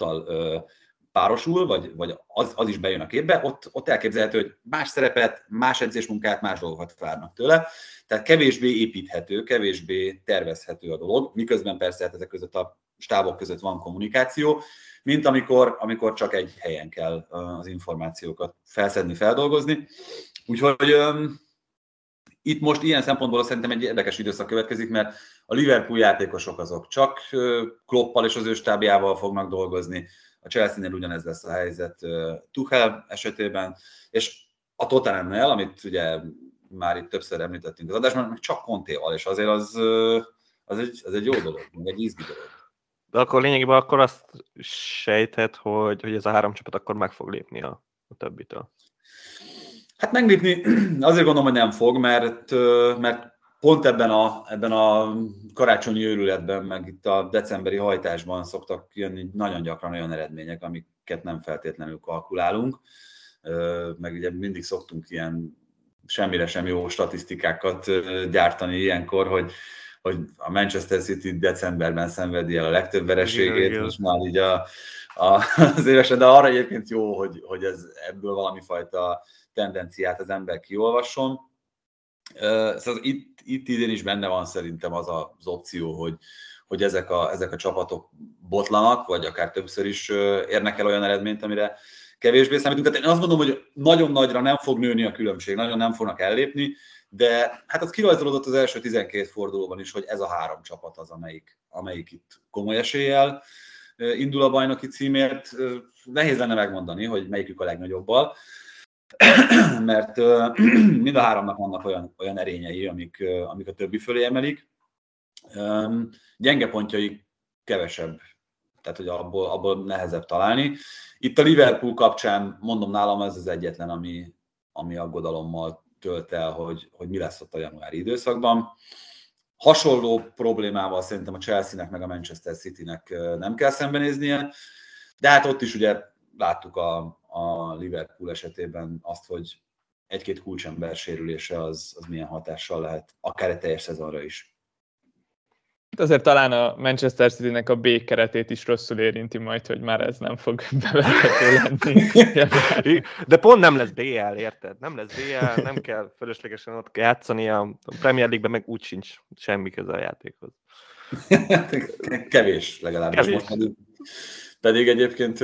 a párosul, vagy, vagy az, az is bejön a képbe, ott, ott elképzelhető, hogy más szerepet, más edzésmunkát, más dolgokat várnak tőle. Tehát kevésbé építhető, kevésbé tervezhető a dolog, miközben persze hát ezek között a stábok között van kommunikáció, mint amikor, amikor csak egy helyen kell az információkat felszedni, feldolgozni. Úgyhogy itt most ilyen szempontból szerintem egy érdekes időszak következik, mert a Liverpool játékosok azok csak Kloppal és az ő stábjával fognak dolgozni, a Chelsea-nél ugyanez lesz a helyzet Tuchel esetében, és a Tottenham-nél, amit ugye már itt többször említettünk az adásban, meg csak Contéval, és azért az, az, egy, az egy jó dolog, egy izgi dolog. De akkor lényegében akkor azt sejthet, hogy, hogy ez a három csapat akkor meg fog lépni a, a többitől. Hát meglépni azért gondolom, hogy nem fog, mert, mert pont ebben a, ebben a karácsonyi őrületben, meg itt a decemberi hajtásban szoktak jönni nagyon gyakran olyan eredmények, amiket nem feltétlenül kalkulálunk, meg ugye mindig szoktunk ilyen semmire sem jó statisztikákat gyártani ilyenkor, hogy, hogy a Manchester City decemberben szenvedi el a legtöbb vereségét, most már így a, a, az évesen, de arra egyébként jó, hogy, hogy ez ebből valami fajta tendenciát az ember kiolvasson. Szóval itt, itt idén is benne van szerintem az az opció, hogy, hogy ezek, a, ezek a csapatok botlanak, vagy akár többször is érnek el olyan eredményt, amire kevésbé számítunk. Tehát én azt mondom, hogy nagyon nagyra nem fog nőni a különbség, nagyon nem fognak ellépni, de hát az kirajzolódott az első 12 fordulóban is, hogy ez a három csapat az, amelyik, amelyik itt komoly eséllyel indul a bajnoki címért, nehéz lenne megmondani, hogy melyikük a legnagyobbal, mert mind a háromnak vannak olyan, olyan erényei, amik, amik a többi fölé emelik. Gyenge pontjai kevesebb, tehát hogy abból, abból nehezebb találni. Itt a Liverpool kapcsán, mondom nálam, ez az egyetlen, ami, ami aggodalommal tölt el, hogy, hogy mi lesz ott a januári időszakban. Hasonló problémával szerintem a Chelsea-nek meg a Manchester City-nek nem kell szembenéznie, de hát ott is ugye láttuk a, a Liverpool esetében azt, hogy egy-két kulcsember sérülése az, az milyen hatással lehet, akár egy teljes szezonra is. Azért talán a Manchester City-nek a B keretét is rosszul érinti majd, hogy már ez nem fog bevethető lenni. De pont nem lesz BL, érted? Nem lesz BL, nem kell fölöslegesen ott játszani, a Premier League-ben meg úgy sincs semmi köze a játékhoz. Kevés legalábbis. Kevés. Most pedig egyébként...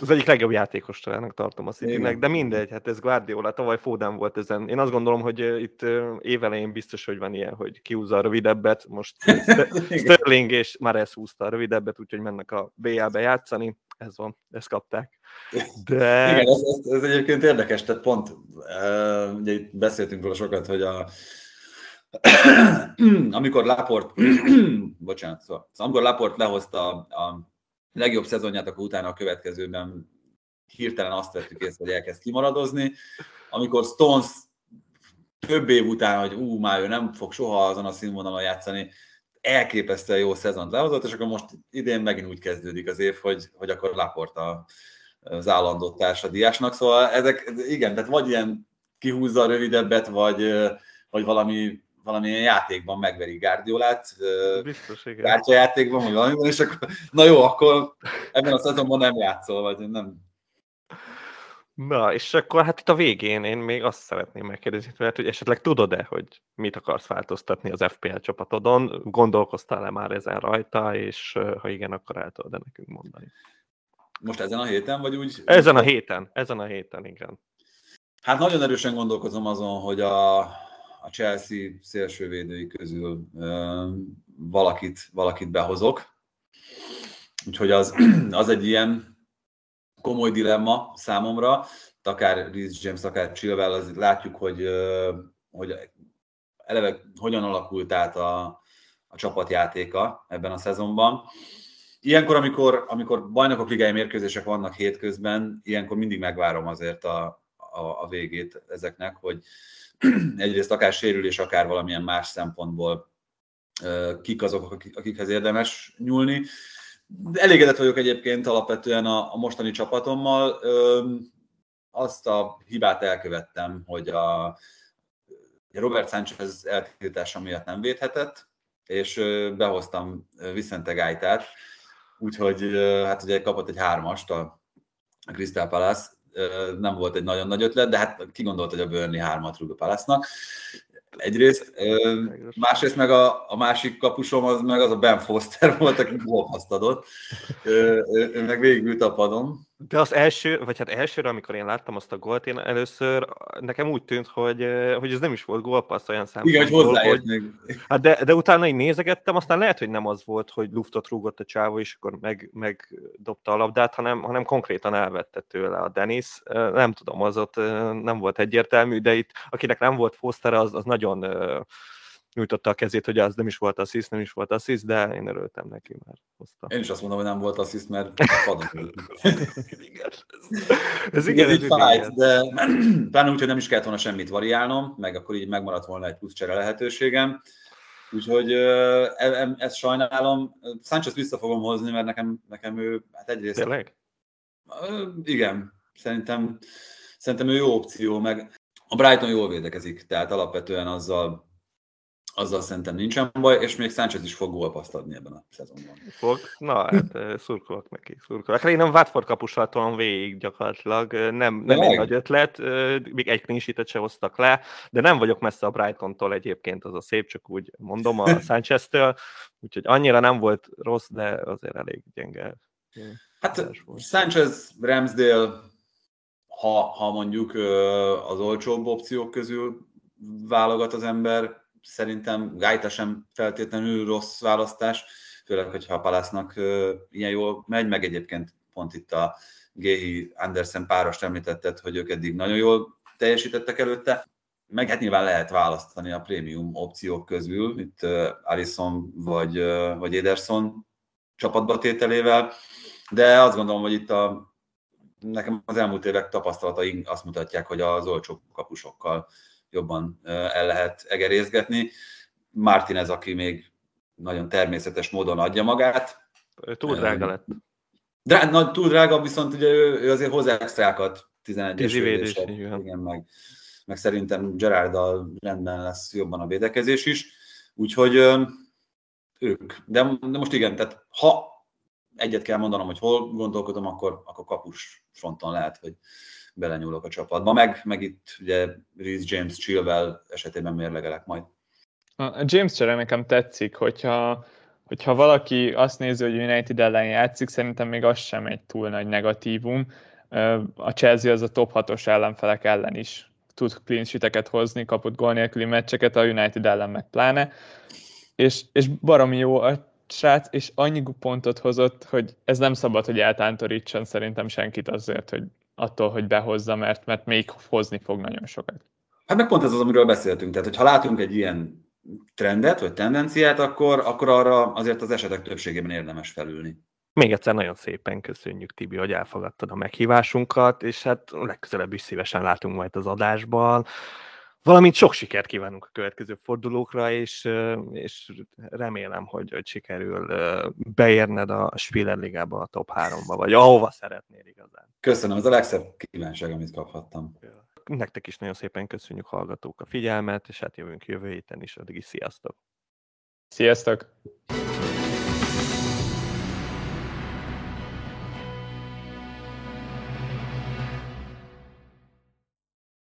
Az egyik legjobb játékos talán tartom a city de mindegy, hát ez Guardiola, tavaly Foden volt ezen. Én azt gondolom, hogy itt évelején biztos, hogy van ilyen, hogy kiúzza a rövidebbet, most Sterling és Mares húzta a rövidebbet, úgyhogy mennek a BL-be játszani, ez van, ezt kapták. De... Igen, ez, ez, ez egyébként érdekes, tehát pont, ugye itt beszéltünk róla sokat, hogy a amikor Laport, bocsánat, szóval, amikor Laport lehozta a, a legjobb szezonját, akkor utána a következőben hirtelen azt vettük észre, hogy elkezd kimaradozni. Amikor Stones több év után, hogy ú, már ő nem fog soha azon a színvonalon játszani, elképesztően jó szezont lehozott, és akkor most idén megint úgy kezdődik az év, hogy, hogy akkor Laporta az állandó társadiásnak. Szóval ezek, igen, tehát vagy ilyen kihúzza a rövidebbet, vagy, vagy valami valamilyen játékban megveri Gárdiolát, Biztos, igen. Kártyajátékban, vagy valamiben, és akkor, na jó, akkor ebben a szezonban nem játszol, vagy nem. Na, és akkor hát itt a végén én még azt szeretném megkérdezni mert hogy esetleg tudod-e, hogy mit akarsz változtatni az FPL csapatodon? Gondolkoztál-e már ezen rajta, és ha igen, akkor el tudod-e nekünk mondani? Most ezen a héten, vagy úgy? Ezen a héten, ezen a héten, igen. Hát nagyon erősen gondolkozom azon, hogy a, a Chelsea szélsővédői közül valakit, valakit behozok. Úgyhogy az, az egy ilyen komoly dilemma számomra, akár Rhys James, akár Chilwell, az látjuk, hogy, hogy eleve hogyan alakult át a, a csapatjátéka ebben a szezonban. Ilyenkor, amikor, amikor bajnokok ligai mérkőzések vannak hétközben, ilyenkor mindig megvárom azért a, a, a végét ezeknek, hogy, egyrészt akár sérülés, akár valamilyen más szempontból kik azok, akikhez érdemes nyúlni. Elégedett vagyok egyébként alapvetően a, a mostani csapatommal. Azt a hibát elkövettem, hogy a Robert Sánchez eltiltása miatt nem védhetett, és behoztam Vicente Gájtát, úgyhogy hát ugye kapott egy hármast a Crystal Palace, nem volt egy nagyon nagy ötlet, de hát ki gondolt, hogy a Burnley hármat rúg a Palace-nak. Egyrészt, másrészt meg a, a másik kapusom az meg az a Ben Foster volt, aki gólpaszt adott. Ő, meg végigült a padon. De az első, vagy hát elsőre, amikor én láttam azt a gólt, én először nekem úgy tűnt, hogy, hogy ez nem is volt gólpassz olyan szempontból. Igen, hogy hozzáért még. Hát de, de utána így nézegettem, aztán lehet, hogy nem az volt, hogy luftot rúgott a csávó, és akkor meg, megdobta a labdát, hanem, hanem konkrétan elvette tőle a Denis. Nem tudom, az ott nem volt egyértelmű, de itt akinek nem volt Foster, az, az nagyon nyújtotta a kezét, hogy az nem is volt assziszt, nem is volt assziszt, de én örültem neki, mert hozta. Én is azt mondom, hogy nem volt assziszt, mert padon ez igen, ez fájt, de pláne úgy, hogy nem is kellett volna semmit variálnom, meg akkor így megmaradt volna egy plusz csere lehetőségem. Úgyhogy e, ezt sajnálom. Sánchez vissza fogom hozni, mert nekem, nekem ő, hát egyrészt... Tényleg? Igen, szerintem, szerintem ő jó opció, meg a Brighton jól védekezik, tehát alapvetően azzal azzal szerintem nincsen baj, és még Sánchez is fog gólpaszt adni ebben a szezonban. Fog? Na, hát szurkolok neki, szurkolok. Hát én nem Watford kapussal tolom végig gyakorlatilag, nem, nem egy nagy ötlet, még egy clean se hoztak le, de nem vagyok messze a Brighton-tól egyébként, az a szép, csak úgy mondom, a Sánchez-től, úgyhogy annyira nem volt rossz, de azért elég gyenge. Hát Sánchez, Ramsdale, ha, ha mondjuk az olcsóbb opciók közül válogat az ember, szerintem Gájta sem feltétlenül rossz választás, főleg, hogyha a Palásznak ilyen jól megy, meg egyébként pont itt a Géhi Andersen párost említetted, hogy ők eddig nagyon jól teljesítettek előtte. Meg hát nyilván lehet választani a prémium opciók közül, itt Alison vagy, vagy Ederson csapatba tételével, de azt gondolom, hogy itt a, nekem az elmúlt évek tapasztalataink azt mutatják, hogy az olcsó kapusokkal jobban el lehet egerézgetni. Martinez, aki még nagyon természetes módon adja magát. Túl drága lett. De, na, túl drága, viszont ugye ő, ő azért hozzá extrákat, 11 védés, igen, meg, meg szerintem Gerarddal rendben lesz jobban a védekezés is. Úgyhogy ők. De, de most igen, tehát ha egyet kell mondanom, hogy hol gondolkodom, akkor, akkor kapus fronton lehet, hogy belenyúlok a csapatba. Meg, meg itt ugye Reece James Chilwell esetében mérlegelek majd. A James csere nekem tetszik, hogyha, hogyha valaki azt nézi, hogy United ellen játszik, szerintem még az sem egy túl nagy negatívum. A Chelsea az a top 6-os ellenfelek ellen is tud clean sheeteket hozni, kapott gól nélküli meccseket, a United ellen meg pláne. És, és baromi jó a srác, és annyi pontot hozott, hogy ez nem szabad, hogy eltántorítson szerintem senkit azért, hogy attól, hogy behozza, mert, mert még hozni fog nagyon sokat. Hát meg pont ez az, amiről beszéltünk. Tehát, hogy ha látunk egy ilyen trendet, vagy tendenciát, akkor, akkor arra azért az esetek többségében érdemes felülni. Még egyszer nagyon szépen köszönjük, Tibi, hogy elfogadtad a meghívásunkat, és hát legközelebb is szívesen látunk majd az adásban. Valamint sok sikert kívánunk a következő fordulókra, és, és remélem, hogy, hogy sikerül beérned a Spiller Ligába, a top 3-ba, vagy ahova szeretnél igazán. Köszönöm, ez a legszebb kívánság, amit kaphattam. Nektek is nagyon szépen köszönjük hallgatók a figyelmet, és hát jövünk jövő héten is, addig is sziasztok! Sziasztok!